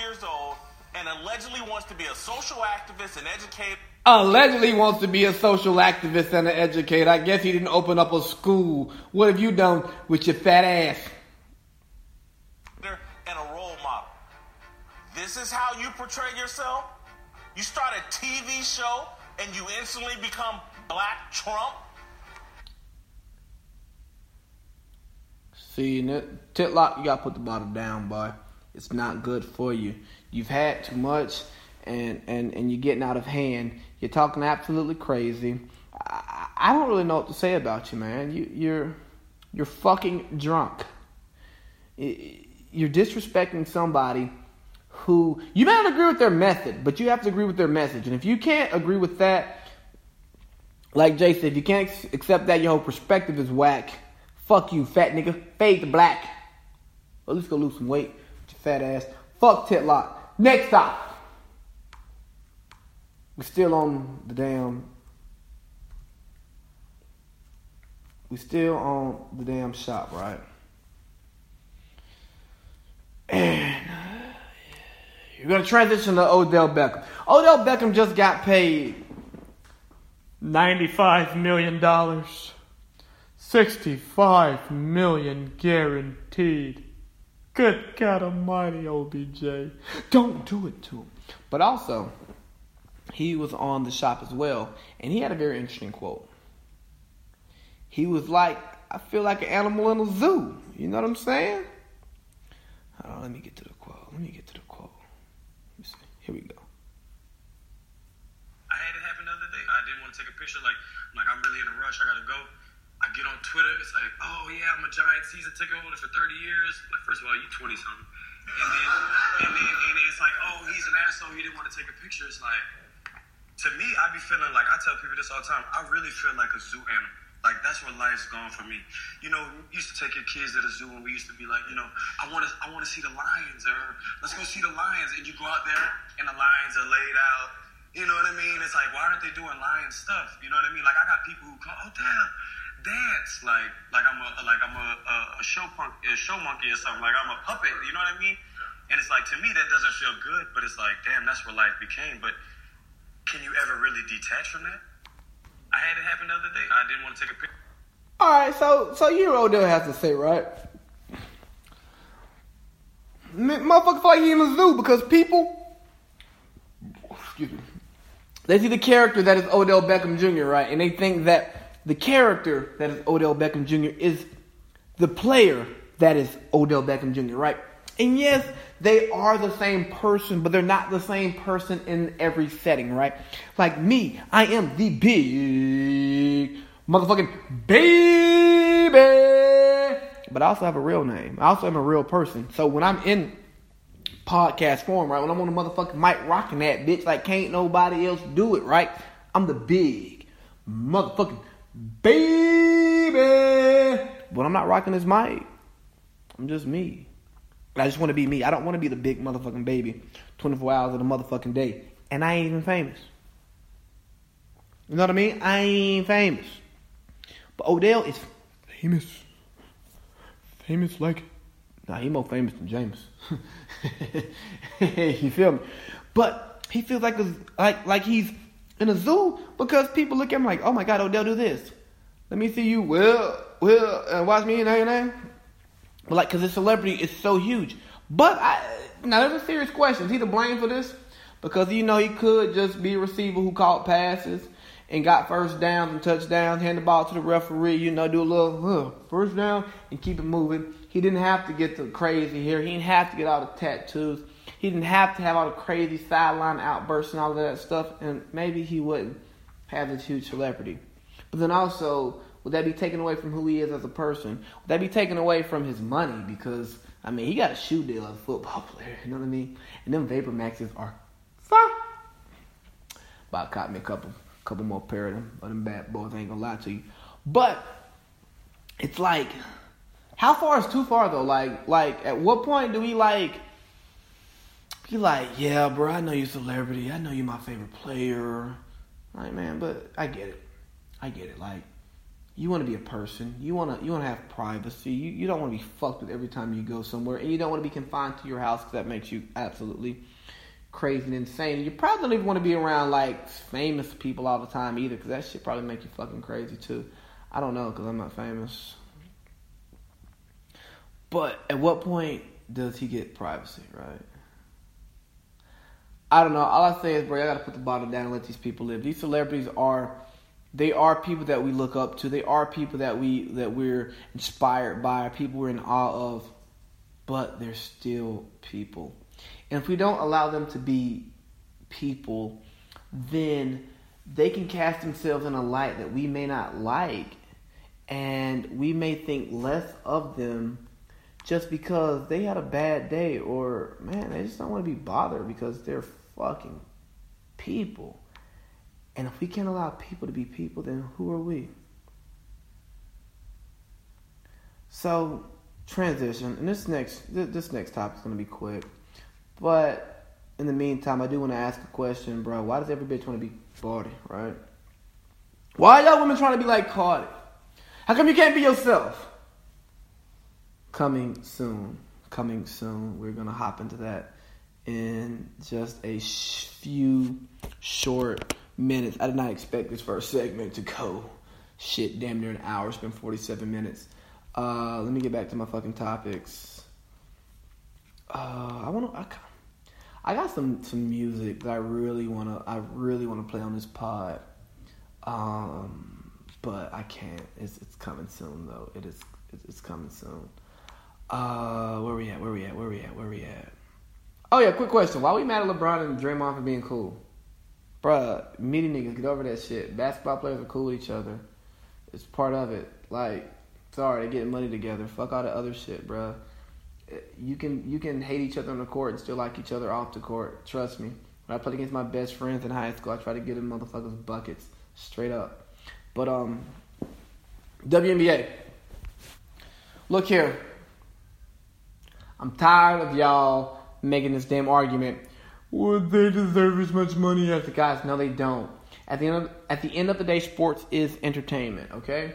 years old and allegedly wants to be a social activist and educator. Allegedly wants to be a social activist and an educator. I guess he didn't open up a school. What have you done with your fat ass? And a role model. This is how you portray yourself? You start a TV show and you instantly become Black Trump? See, Titlock, you gotta put the bottle down, boy. It's not good for you. You've had too much, and and and you're getting out of hand. You're talking absolutely crazy. I, I don't really know what to say about you, man. You you're you're fucking drunk. You're disrespecting somebody who you may not agree with their method, but you have to agree with their message. And if you can't agree with that, like Jay said, if you can't accept that, your whole perspective is whack. Fuck you, fat nigga. Fade to black. At least go lose some weight, fat ass. Fuck Titlock. Next stop. We're still on the damn. We're still on the damn shop, right? And uh, you're gonna transition to Odell Beckham. Odell Beckham just got paid ninety-five million dollars. Sixty-five million guaranteed. Good God Almighty, OBJ. Don't do it to him. But also, he was on the shop as well, and he had a very interesting quote. He was like, I feel like an animal in a zoo. You know what I'm saying? Hold on, let me get to the quote. Let me get to the quote. Let me see. Here we go. I had it happen the other day. I didn't want to take a picture. Like, like I'm really in a rush. I gotta go. Get on Twitter. It's like, oh yeah, I'm a Giant season ticket holder for 30 years. Like, first of all, you 20 something. And then, and then, and it's like, oh, he's an asshole. He didn't want to take a picture. It's like, to me, I be feeling like I tell people this all the time. I really feel like a zoo animal. Like that's where life's gone for me. You know, we used to take your kids to the zoo, and we used to be like, you know, I want to, I want to see the lions, or let's go see the lions. And you go out there, and the lions are laid out. You know what I mean? It's like, why aren't they doing lion stuff? You know what I mean? Like I got people who call, oh damn, dance, like like I'm a like I'm a, a, a show punk, a show monkey or something. Like I'm a puppet. You know what I mean? And it's like to me that doesn't feel good, but it's like, damn, that's what life became. But can you ever really detach from that? I had it happen the other day. I didn't want to take a picture. All right, so so you Odell has to say right. Motherfucker like he in a zoo because people, excuse me, they see the character that is Odell Beckham Jr. right, and they think that the character that is Odell Beckham Jr. is the player that is Odell Beckham Jr. Right, and yes, they are the same person, but they're not the same person in every setting, right? Like me, I am the big motherfucking baby. But I also have a real name. I also am a real person. So when I'm in podcast form, right? When I'm on the motherfucking mic rocking that bitch like can't nobody else do it, right? I'm the big motherfucking baby. But I'm not rocking this mic. I'm just me. I just want to be me. I don't want to be the big motherfucking baby 24 hours of the motherfucking day. And I ain't even famous. You know what I mean? I ain't famous. But Odell is famous. Famous like. Nah, he more famous than James. you feel me? But he feels like a, like like he's in a zoo because people look at him like, oh my god, Odell do this. Let me see you. Well, well, uh, watch me and that. But like, cause the celebrity is so huge. But I, now there's a serious question. Is he to blame for this? Because you know he could just be a receiver who caught passes and got first downs and touchdowns, hand the ball to the referee, you know, do a little uh, first down and keep it moving. He didn't have to get the crazy here. He didn't have to get all the tattoos. He didn't have to have all the crazy sideline outbursts and all of that stuff. And maybe he wouldn't have this huge celebrity. But then also, would that be taken away from who he is as a person? Would that be taken away from his money? Because I mean, he got a shoe deal as a football player. You know what I mean? And them Vapor Maxes are fine. But I caught me a couple, couple more pair of them. But them bad boys I ain't gonna lie to you. But it's like, how far is too far though? Like, like at what point do we like? Be like, yeah, bro, I know you're a celebrity. I know you're my favorite player. Like, man, but I get it. I get it. Like, you want to be a person. You want to you want to have privacy. You you don't want to be fucked with every time you go somewhere, and you don't want to be confined to your house because that makes you absolutely crazy and insane. You probably don't even want to be around like famous people all the time either, because that shit probably make you fucking crazy too. I don't know because I'm not famous. But at what point does he get privacy, right? I don't know. All I say is, bro, I gotta put the bottom down and let these people live. These celebrities are they are people that we look up to. They are people that we that we're inspired by, people we're in awe of, but they're still people. And if we don't allow them to be people, then they can cast themselves in a light that we may not like, and we may think less of them just because they had a bad day or man, they just don't want to be bothered because they're fucking people. And if we can't allow people to be people, then who are we? So transition, and this next this next topic is gonna be quick, but in the meantime, I do want to ask a question, bro. Why does every bitch want to be Cardi, right? Why y'all women trying to be like Cardi? How come you can't be yourself? Coming soon, coming soon. We're gonna hop into that in just a few short minutes. I did not expect this first segment to go shit damn near an hour. It's been 47 minutes. Uh, let me get back to my fucking topics. Uh, I want to. I, I got some some music that I really want to. I really want to play on this pod. Um, but I can't. It's it's coming soon though. It is. It's coming soon. Uh, where we at? Where we at? Where we at? Where we at? Oh yeah, quick question. Why we mad at LeBron and Draymond for being cool? Bruh, meeting niggas, get over that shit. Basketball players are cool with each other. It's part of it. Like, sorry, they're getting money together. Fuck all the other shit, bruh. You can you can hate each other on the court and still like each other off the court. Trust me. When I played against my best friends in high school, I tried to get them motherfuckers buckets. Straight up. But um WNBA. Look here. I'm tired of y'all making this damn argument would they deserve as much money as the guys? No, they don't. At the end of at the end of the day, sports is entertainment. Okay,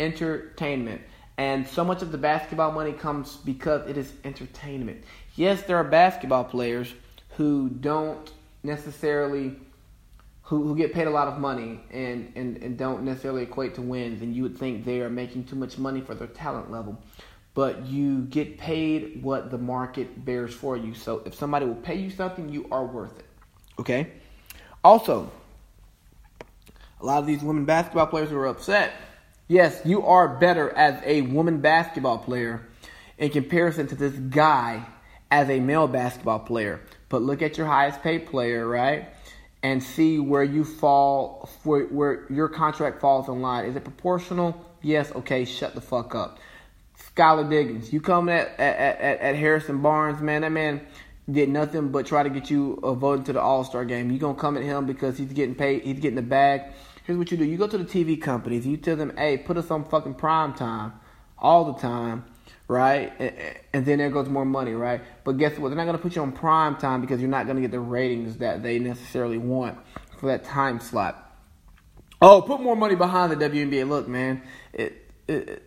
entertainment, and so much of the basketball money comes because it is entertainment. Yes, there are basketball players who don't necessarily who, who get paid a lot of money and, and, and don't necessarily equate to wins, and you would think they are making too much money for their talent level but you get paid what the market bears for you. So if somebody will pay you something, you are worth it. Okay? Also, a lot of these women basketball players are upset. Yes, you are better as a woman basketball player in comparison to this guy as a male basketball player. But look at your highest paid player, right? And see where you fall, where, where your contract falls in line. Is it proportional? Yes, okay, shut the fuck up. Skylar Diggins. You come at, at, at, at Harrison Barnes, man, that man did nothing but try to get you a vote into the All Star game. You gonna come at him because he's getting paid, he's getting the bag. Here's what you do: you go to the TV companies, you tell them, "Hey, put us on fucking prime time, all the time." Right, and then there goes more money, right? But guess what? They're not gonna put you on prime time because you're not gonna get the ratings that they necessarily want for that time slot. Oh, put more money behind the WNBA. Look, man, it, it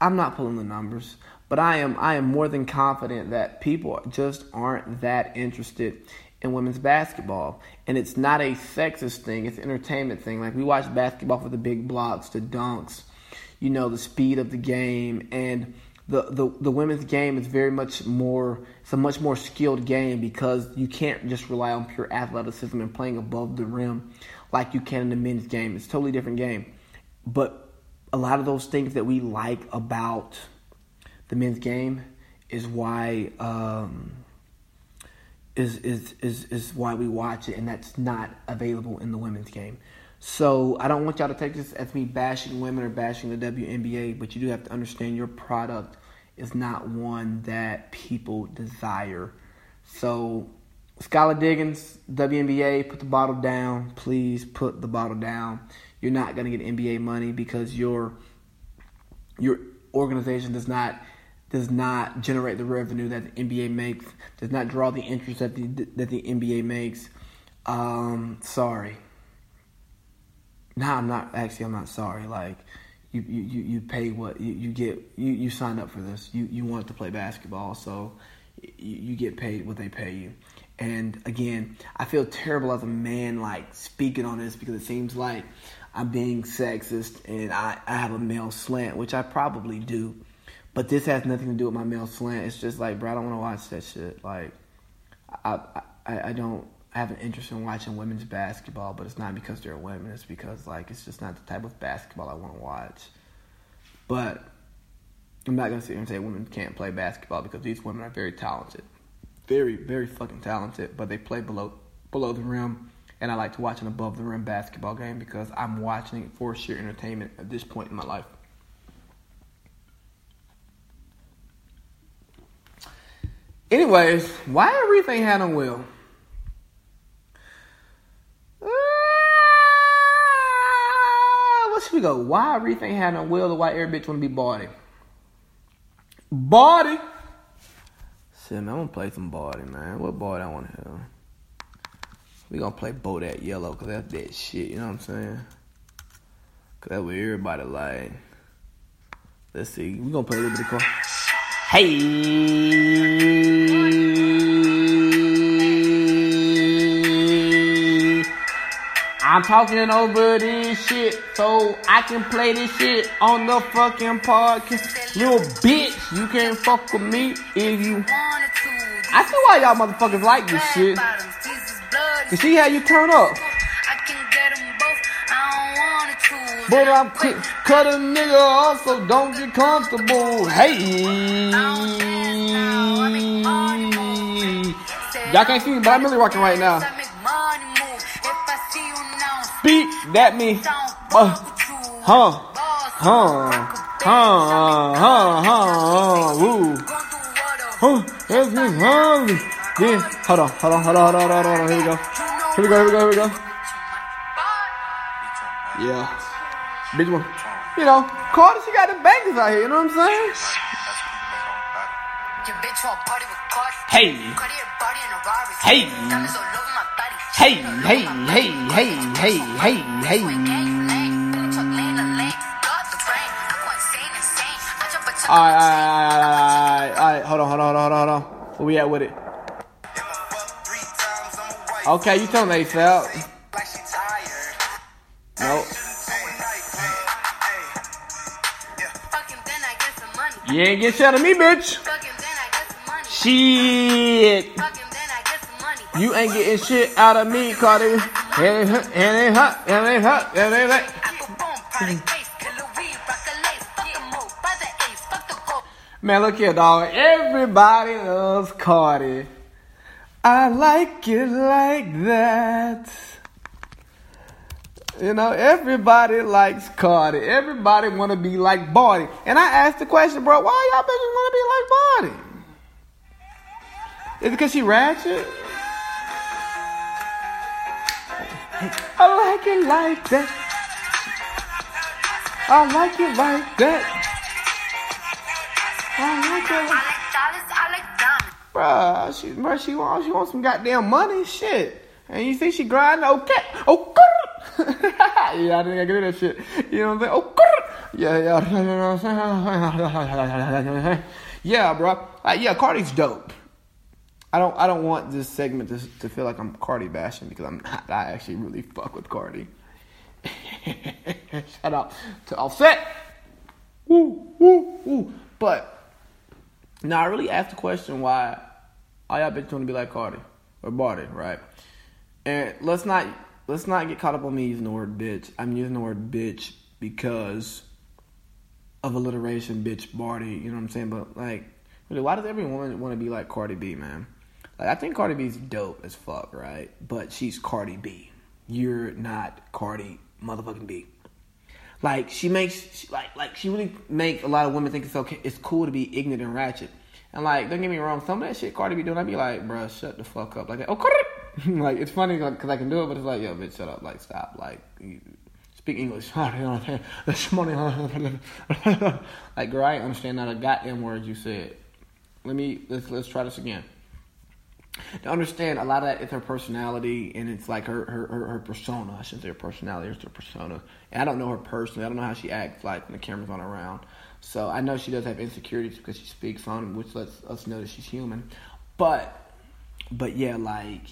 I'm not pulling the numbers, but I am I am more than confident that people just aren't that interested in women's basketball. And it's not a sexist thing, it's an entertainment thing. Like we watch basketball for the big blocks, the dunks, you know, the speed of the game and the, the the women's game is very much more it's a much more skilled game because you can't just rely on pure athleticism and playing above the rim like you can in the men's game. It's a totally different game. But a lot of those things that we like about the men's game is why um, is, is is is why we watch it, and that's not available in the women's game. So I don't want y'all to take this as me bashing women or bashing the WNBA, but you do have to understand your product is not one that people desire. So Skylar Diggins, WNBA, put the bottle down. Please put the bottle down. You're not going to get NBA money because your your organization does not does not generate the revenue that the NBA makes. Does not draw the interest that the that the NBA makes. Um, sorry. No, I'm not. Actually, I'm not sorry. Like, you you you pay what you, you get. You you signed up for this. You you wanted to play basketball, so you, you get paid what they pay you. And again, I feel terrible as a man, like speaking on this because it seems like I'm being sexist and I, I have a male slant, which I probably do. But this has nothing to do with my male slant. It's just like, bro, I don't want to watch that shit. Like, I, I I don't have an interest in watching women's basketball, but it's not because they're women. It's because like it's just not the type of basketball I want to watch. But I'm not gonna sit here and say women can't play basketball because these women are very talented, very very fucking talented. But they play below below the rim, and I like to watch an above the rim basketball game because I'm watching it for sheer entertainment at this point in my life. Anyways, why everything had on Will? Ah, Where should we go? Why everything had on Will? The why every bitch want to be Bardi? Bardi. Shit, man, I'm gonna play some body, man. What body I want to have? We gonna play Bodak Yellow because that's that shit. You know what I'm saying? Cause that's what everybody like. Let's see. We gonna play a little bit of. Call. Hey, I'm talking over this shit so I can play this shit on the fucking podcast. Little bitch, you can't fuck with me if you. I see why y'all motherfuckers like this shit. You see how you turn up. But I'm quick, cut a nigga off, so don't get comfortable. Hey, y'all can't see me, but I'm really rocking right now. Beat that me, uh, huh, huh, huh, huh, huh, woo, huh, that's me, hungry. Yeah, hold on, hold on, hold on, hold on, hold on, hold on. Here we go, here we go, here we go, here we go. Yeah. Bitch, one. You know, Cardi, she got the bangers out here, you know what I'm saying? Hey. Hey. Hey, hey, hey, hey, hey, hey, hey. Alright, alright, alright, hold on, hold on, hold on, hold on, hold on. Where we at with it? Okay, you tell me, ASAP. Nope. You ain't get shit out of me, bitch. Shit. You ain't getting shit out of me, Cardi. And it it hurt, and it hurt, and it hurt. Man, look here, dog. Everybody loves Cardi. I like it like that. You know, everybody likes Cardi. Everybody want to be like Bardi. And I asked the question, bro, why y'all bitches want to be like Bardi? Is it because she ratchet? I like it like that. I like it like that. I like it like Bruh, she, bruh, she wants, she wants some goddamn money, shit. And you think she grinding? Okay, oh, okay. yeah, I think I get that shit. You know what I'm saying? Oh, yeah, yeah. yeah, bro. Like, yeah, Cardi's dope. I don't, I don't want this segment to, to feel like I'm Cardi bashing because I'm not. I actually really fuck with Cardi. Shout out to Offset. Woo, woo, woo. But Now I really asked the question why all y'all bitches want to be like Cardi or Bardi, right? And let's not let's not get caught up on me using the word bitch. I'm using the word bitch because of alliteration, bitch, Bardi. You know what I'm saying? But like, really, why does every woman want to be like Cardi B, man? Like, I think Cardi B's dope as fuck, right? But she's Cardi B. You're not Cardi motherfucking B. Like she makes she, like like she really makes a lot of women think it's okay. It's cool to be ignorant and ratchet. And like, don't get me wrong, some of that shit Cardi be doing, I'd be like, bruh, shut the fuck up. Like, oh, like it's funny because I can do it, but it's like, yo, bitch, shut up. Like, stop. Like, speak English. Like, girl, I understand not a goddamn word you said. Let me let's let's try this again. To understand a lot of that is her personality and it's like her her, her, her persona. I shouldn't say her personality, it's her persona. And I don't know her personally. I don't know how she acts like when the camera's on around. So I know she does have insecurities because she speaks on, which lets us know that she's human. But but yeah, like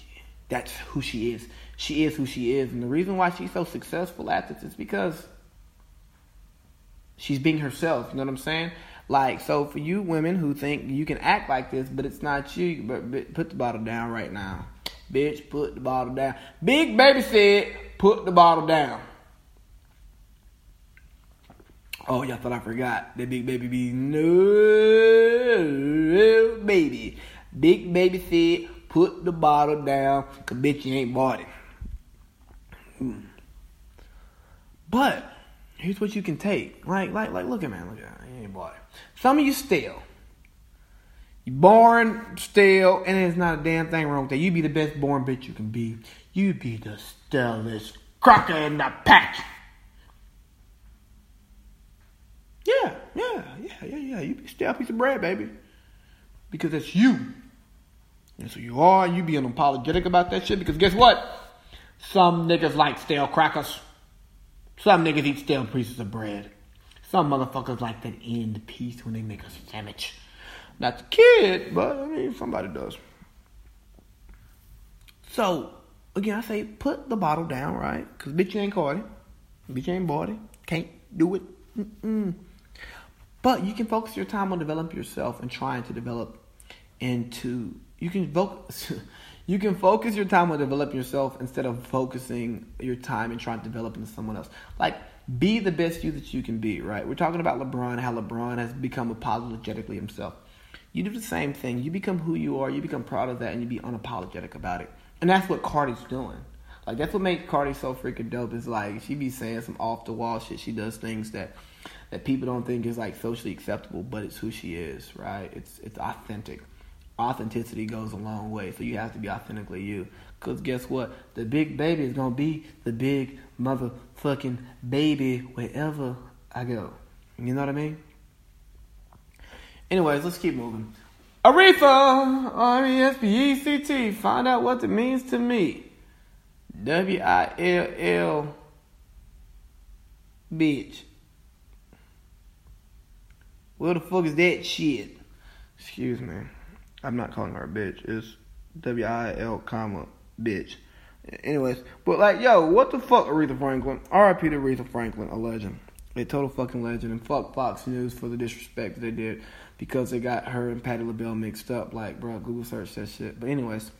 that's who she is. She is who she is, and the reason why she's so successful at this is because she's being herself. You know what I'm saying? Like, so for you women who think you can act like this, but it's not you, but, but put the bottle down right now. Bitch, put the bottle down. Big baby said, put the bottle down. Oh, y'all thought I forgot. That big baby be no baby. Big baby said, put the bottle down, cause bitch you ain't bought it. Hmm. But here's what you can take. Like, like, like, look at man, look at you ain't bought it. Some of you stale. You born stale, and there's not a damn thing wrong with that. You be the best born bitch you can be. You be the stalest crocker in the pack. Yeah, yeah, yeah, yeah, yeah. You be a piece of bread, baby. Because that's you. And so you are, you be unapologetic about that shit because guess what? Some niggas like stale crackers. Some niggas eat stale pieces of bread. Some motherfuckers like that end piece when they make a sandwich. Not the kid, but I mean somebody does. So again, I say put the bottle down, right? Cause bitch you ain't caught it. Bitch you ain't bought it. Can't do it. Mm-mm. But you can focus your time on developing yourself and trying to develop into you can focus you can focus your time on developing yourself instead of focusing your time and trying to develop into someone else. Like be the best you that you can be, right? We're talking about LeBron, how LeBron has become apologetically himself. You do the same thing. You become who you are, you become proud of that, and you be unapologetic about it. And that's what Cardi's doing. Like that's what makes Cardi so freaking dope. Is like she be saying some off the wall shit. She does things that that people don't think is like socially acceptable, but it's who she is, right? It's it's authentic. Authenticity goes a long way, so you have to be authentically you. Cause guess what? The big baby is gonna be the big motherfucking baby wherever I go. You know what I mean? Anyways, let's keep moving. Aretha, R E S P E C T. Find out what it means to me. W I L L. Bitch. What the fuck is that shit? Excuse me. I'm not calling her a bitch. It's W I L comma bitch. Anyways, but like, yo, what the fuck, Aretha Franklin? R.I.P. to Aretha Franklin, a legend, a total fucking legend, and fuck Fox News for the disrespect that they did because they got her and Patti LaBelle mixed up. Like, bro, Google search that shit. But anyways,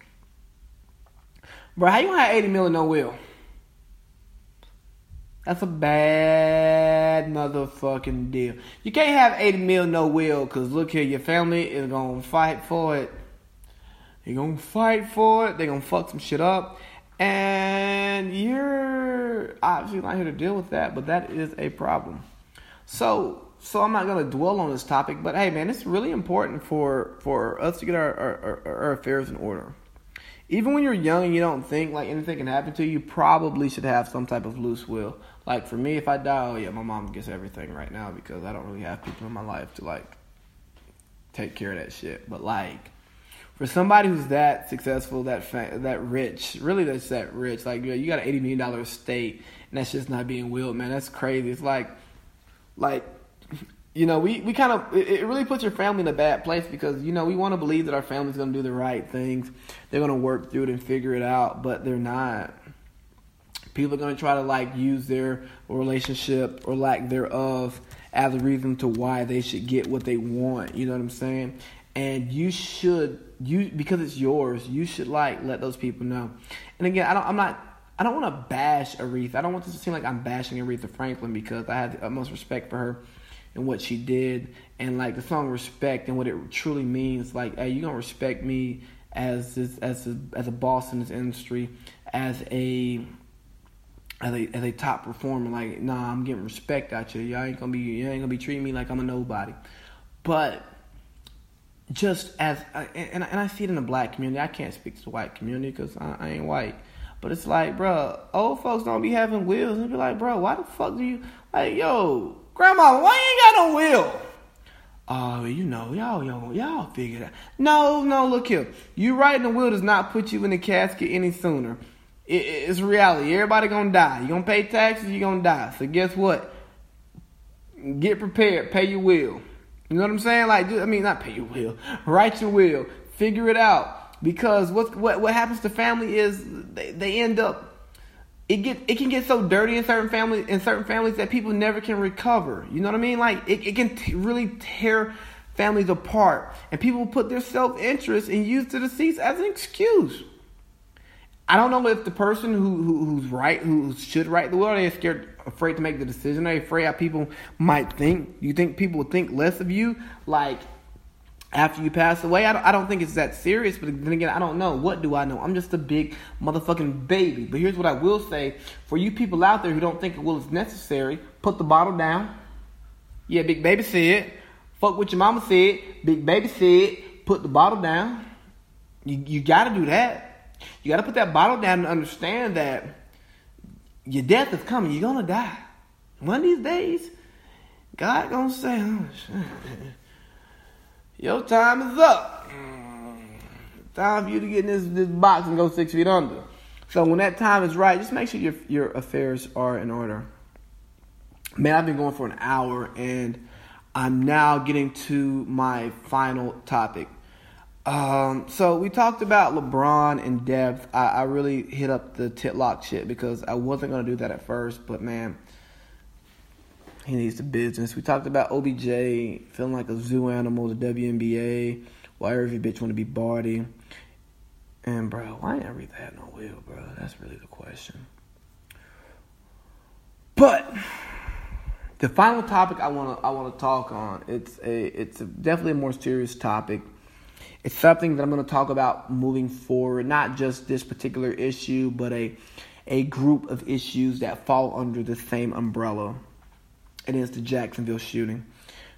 bro, how you gonna have 80 million no will? That's a bad motherfucking deal. You can't have 80 mil no will, cause look here, your family is gonna fight for it. They're gonna fight for it. They're gonna fuck some shit up. And you're obviously not here to deal with that, but that is a problem. So, so I'm not gonna dwell on this topic, but hey, man, it's really important for for us to get our our, our, our affairs in order. Even when you're young and you don't think like anything can happen to you, you probably should have some type of loose will. Like for me, if I die, oh yeah, my mom gets everything right now because I don't really have people in my life to like take care of that shit. But like for somebody who's that successful, that fa- that rich, really that's that rich. Like you got an eighty million dollar estate, and that's just not being willed, man. That's crazy. It's like, like, you know, we we kind of it, it really puts your family in a bad place because you know we want to believe that our family's going to do the right things, they're going to work through it and figure it out, but they're not. People are going to try to like use their relationship or lack thereof as a reason to why they should get what they want. You know what I'm saying? And you should you because it's yours. You should like let those people know. And again, I don't. I'm not. I don't want to bash Aretha. I don't want this to seem like I'm bashing Aretha Franklin because I have the utmost respect for her and what she did, and like the song "Respect" and what it truly means. Like, hey, you gonna respect me as this, as a, as a boss in this industry, as a as a, as a top performer. Like, nah, I'm getting respect out you. Y'all ain't gonna be you ain't gonna be treating me like I'm a nobody. But just as and and I see it in the black community. I can't speak to the white community because I, I ain't white. But it's like, bro, old folks don't be having wills And be like, bro, why the fuck do you like, yo, grandma, why you ain't got no will? Oh, you know, y'all, y'all, y'all figure it out. No, no, look here. You riding the will does not put you in the casket any sooner. It, it's reality. Everybody gonna die. You gonna pay taxes. You gonna die. So guess what? Get prepared. Pay your will. You know what I'm saying? Like, I mean, not pay your will. Write your will. Figure it out. Because what what what happens to family is they, they end up it get it can get so dirty in certain families in certain families that people never can recover. You know what I mean? Like it, it can t- really tear families apart, and people put their self interest and use the deceased as an excuse. I don't know if the person who, who who's right who should write the will are scared afraid to make the decision. They're they afraid how people might think? You think people think less of you? Like after you pass away. I don't, I don't think it's that serious, but then again, I don't know. What do I know? I'm just a big motherfucking baby. But here's what I will say for you people out there who don't think a will is necessary, put the bottle down. Yeah, big baby said. Fuck what your mama said. Big baby said. Put the bottle down. You, you gotta do that. You gotta put that bottle down and understand that your death is coming. You're gonna die. One of these days, God gonna say, oh, your time is up. Mm. Time for you to get in this, this box and go six feet under. So when that time is right, just make sure your your affairs are in order. Man, I've been going for an hour and I'm now getting to my final topic. Um, so we talked about LeBron in depth. I, I really hit up the titlock shit because I wasn't gonna do that at first, but man, he needs the business. We talked about OBJ feeling like a zoo animal, the WNBA, why every bitch want to be Bardi. And bro, why ain't Aretha had no will, bro? That's really the question. But the final topic I want to I want to talk on it's a it's a, definitely a more serious topic. It's something that I'm going to talk about moving forward, not just this particular issue, but a a group of issues that fall under the same umbrella. It is the Jacksonville shooting.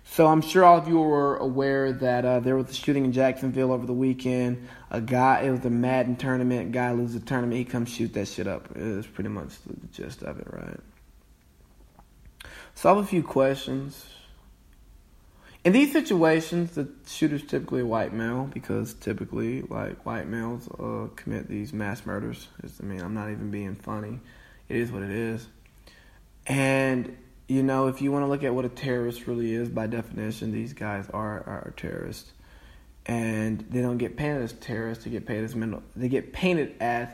So I'm sure all of you were aware that uh, there was a shooting in Jacksonville over the weekend. A guy, it was a Madden tournament. Guy loses the tournament. He comes shoot that shit up. It's pretty much the gist of it, right? So I have a few questions. In these situations, the shooter's typically a white male because typically, like white males uh, commit these mass murders. It's, I mean, I'm not even being funny. It is what it is. And you know, if you want to look at what a terrorist really is, by definition, these guys are are terrorists, and they don't get painted as terrorists. They get painted as mental. They get painted as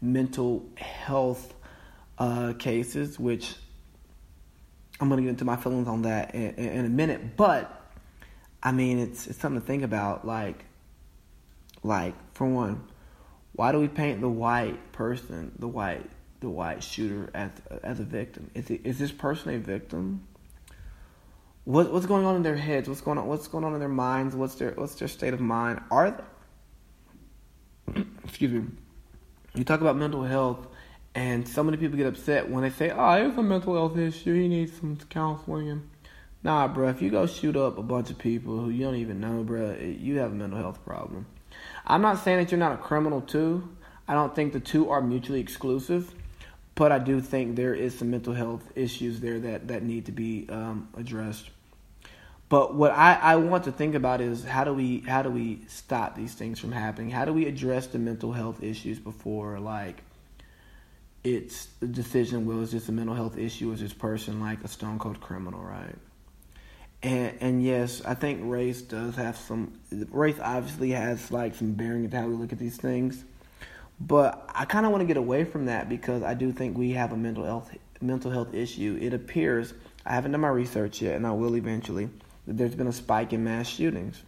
mental health uh, cases, which I'm going to get into my feelings on that in, in, a minute. But I mean, it's it's something to think about. Like, like for one, why do we paint the white person, the white the white shooter as as a victim? Is it, is this person a victim? What what's going on in their heads? What's going on? What's going on in their minds? What's their what's their state of mind? Are they, excuse me? You talk about mental health, and so many people get upset when they say, "Oh, it's a mental health issue. He needs some counseling." Nah, bro, if you go shoot up a bunch of people who you don't even know, bro, you have a mental health problem. I'm not saying that you're not a criminal too. I don't think the two are mutually exclusive but I do think there is some mental health issues there that, that need to be um, addressed. But what I, I want to think about is how do we how do we stop these things from happening? How do we address the mental health issues before like it's the decision will is this a mental health issue is this person like a stone cold criminal, right? And and yes, I think race does have some race obviously has like some bearing into how we look at these things. But I kind of want to get away from that because I do think we have a mental health mental health issue. It appears I haven't done my research yet, and I will eventually. That there's been a spike in mass shootings.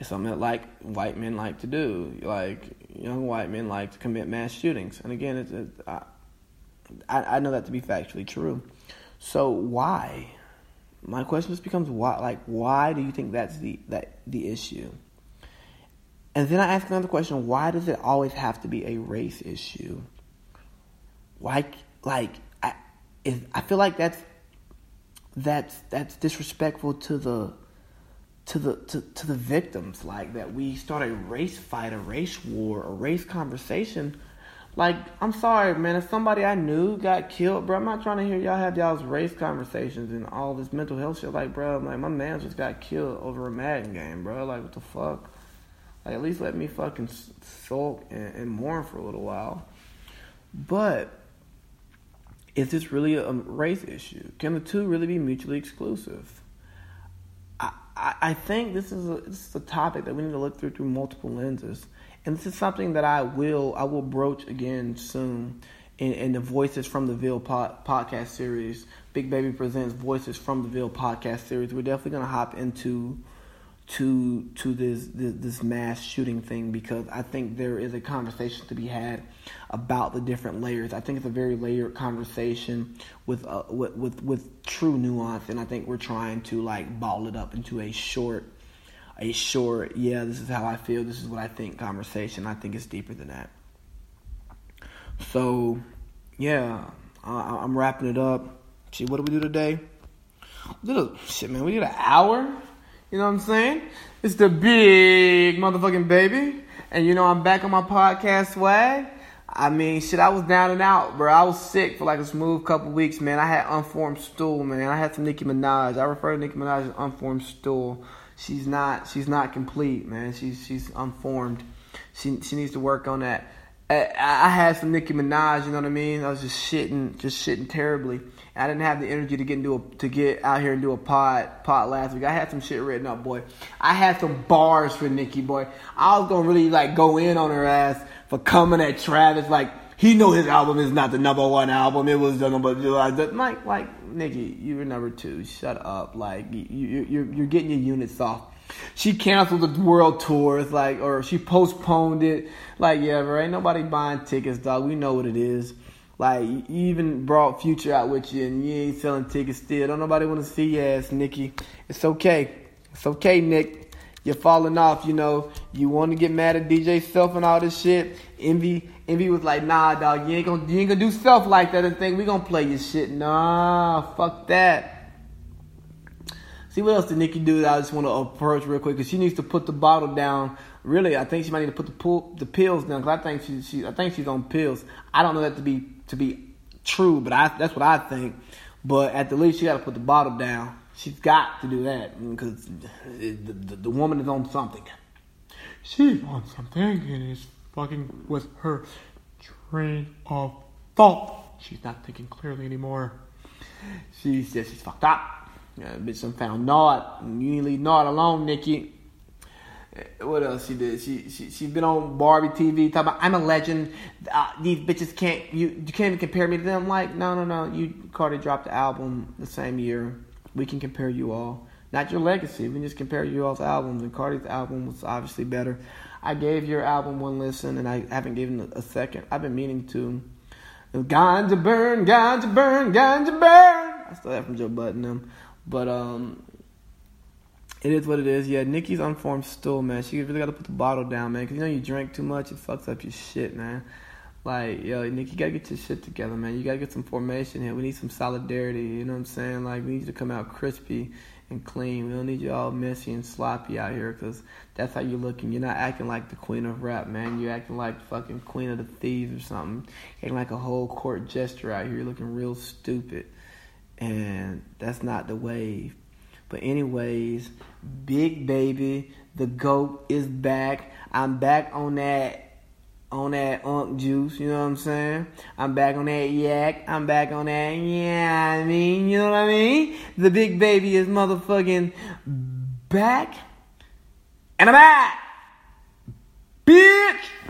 It's something that like white men like to do. Like young white men like to commit mass shootings. And again, it's, it's I, I know that to be factually true. So why? My question just becomes why. Like, why do you think that's the that the issue? And then I ask another question: Why does it always have to be a race issue? Like, like I, I feel like that's that's that's disrespectful to the to the to, to the victims. Like that we start a race fight, a race war, a race conversation like, I'm sorry, man. If somebody I knew got killed, bro, I'm not trying to hear y'all have y'all's race conversations and all this mental health shit. Like, bro, like my man just got killed over a Madden game, bro. Like, what the fuck? Like, at least let me fucking sulk and, and mourn for a little while. But is this really a um, race issue? Can the two really be mutually exclusive? I, I, I think this is a, this is a topic that we need to look through through multiple lenses and this is something that I will I will broach again soon in, in the Voices from the Ville pod, podcast series. Big Baby presents Voices from the Ville podcast series. We're definitely gonna hop into to to this, this, this mass shooting thing because I think there is a conversation to be had about the different layers. I think it's a very layered conversation with uh, with, with with true nuance, and I think we're trying to like ball it up into a short a short, yeah, this is how I feel, this is what I think conversation. I think it's deeper than that. So, yeah, I, am wrapping it up. See, what do we do today? We did a, shit, man, we did an hour. You know what I'm saying? It's the big motherfucking baby. And you know, I'm back on my podcast swag. I mean, shit, I was down and out, bro. I was sick for like a smooth couple weeks, man. I had unformed stool, man. I had some Nicki Minaj. I refer to Nicki Minaj as unformed stool she's not she's not complete, man. She's she's unformed. She she needs to work on that. I, I had some Nicki Minaj, you know what I mean. I was just shitting, just shitting terribly. I didn't have the energy to get into a, to get out here and do a pod pod last week. I had some shit written up, boy. I had some bars for Nicki, boy. I was gonna really like go in on her ass for coming at Travis like he know his album is not the number one album. It was the number like like Nicki, you were number two. Shut up. Like you you you're, you're getting your units off. She canceled the world tours, like, or she postponed it. Like, yeah, bro, ain't nobody buying tickets, dog. We know what it is. Like, you even brought Future out with you, and you ain't selling tickets still. Don't nobody want to see your ass, Nicki. It's okay. It's okay, Nick. You're falling off, you know. You want to get mad at DJ Self and all this shit. Envy Envy was like, nah, dog, you ain't gonna, you ain't gonna do stuff like that and think we gonna play your shit. Nah, fuck that. See what else did Nicki do that I just want to approach real quick because she needs to put the bottle down. Really, I think she might need to put the pull, the pills down because I think she, she I think she's on pills. I don't know that to be to be true, but I that's what I think. But at the least, she got to put the bottle down. She's got to do that because the, the, the woman is on something. She's on something and it's fucking with her train of thought. She's not thinking clearly anymore. She says she's fucked up. Yeah, bitch, some found Nard. You need to leave alone, Nicki. Eh, what else she did? She she she's been on Barbie TV talking about I'm a legend. Uh, these bitches can't you you can't even compare me to them. Like no no no. You Cardi dropped the album the same year. We can compare you all. Not your legacy. We can just compare you all's albums. And Cardi's album was obviously better. I gave your album one listen, and I haven't given a second. I've been meaning to. Ganja burn, ganja burn, ganja burn. I still have from Joe them, but um, it is what it is. Yeah, Nicki's unformed stool, man. She really got to put the bottle down, man. Cause you know you drink too much, it fucks up your shit, man. Like, yo, Nick, you gotta get your shit together, man. You gotta get some formation here. We need some solidarity. You know what I'm saying? Like, we need you to come out crispy and clean. We don't need you all messy and sloppy out here because that's how you're looking. You're not acting like the queen of rap, man. You're acting like fucking queen of the thieves or something. Acting like a whole court jester out here. You're looking real stupid. And that's not the wave. But anyways, Big Baby, the GOAT is back. I'm back on that on that unk juice, you know what I'm saying? I'm back on that yak. I'm back on that, yeah, I mean, you know what I mean? The big baby is motherfucking back. And I'm back! Bitch!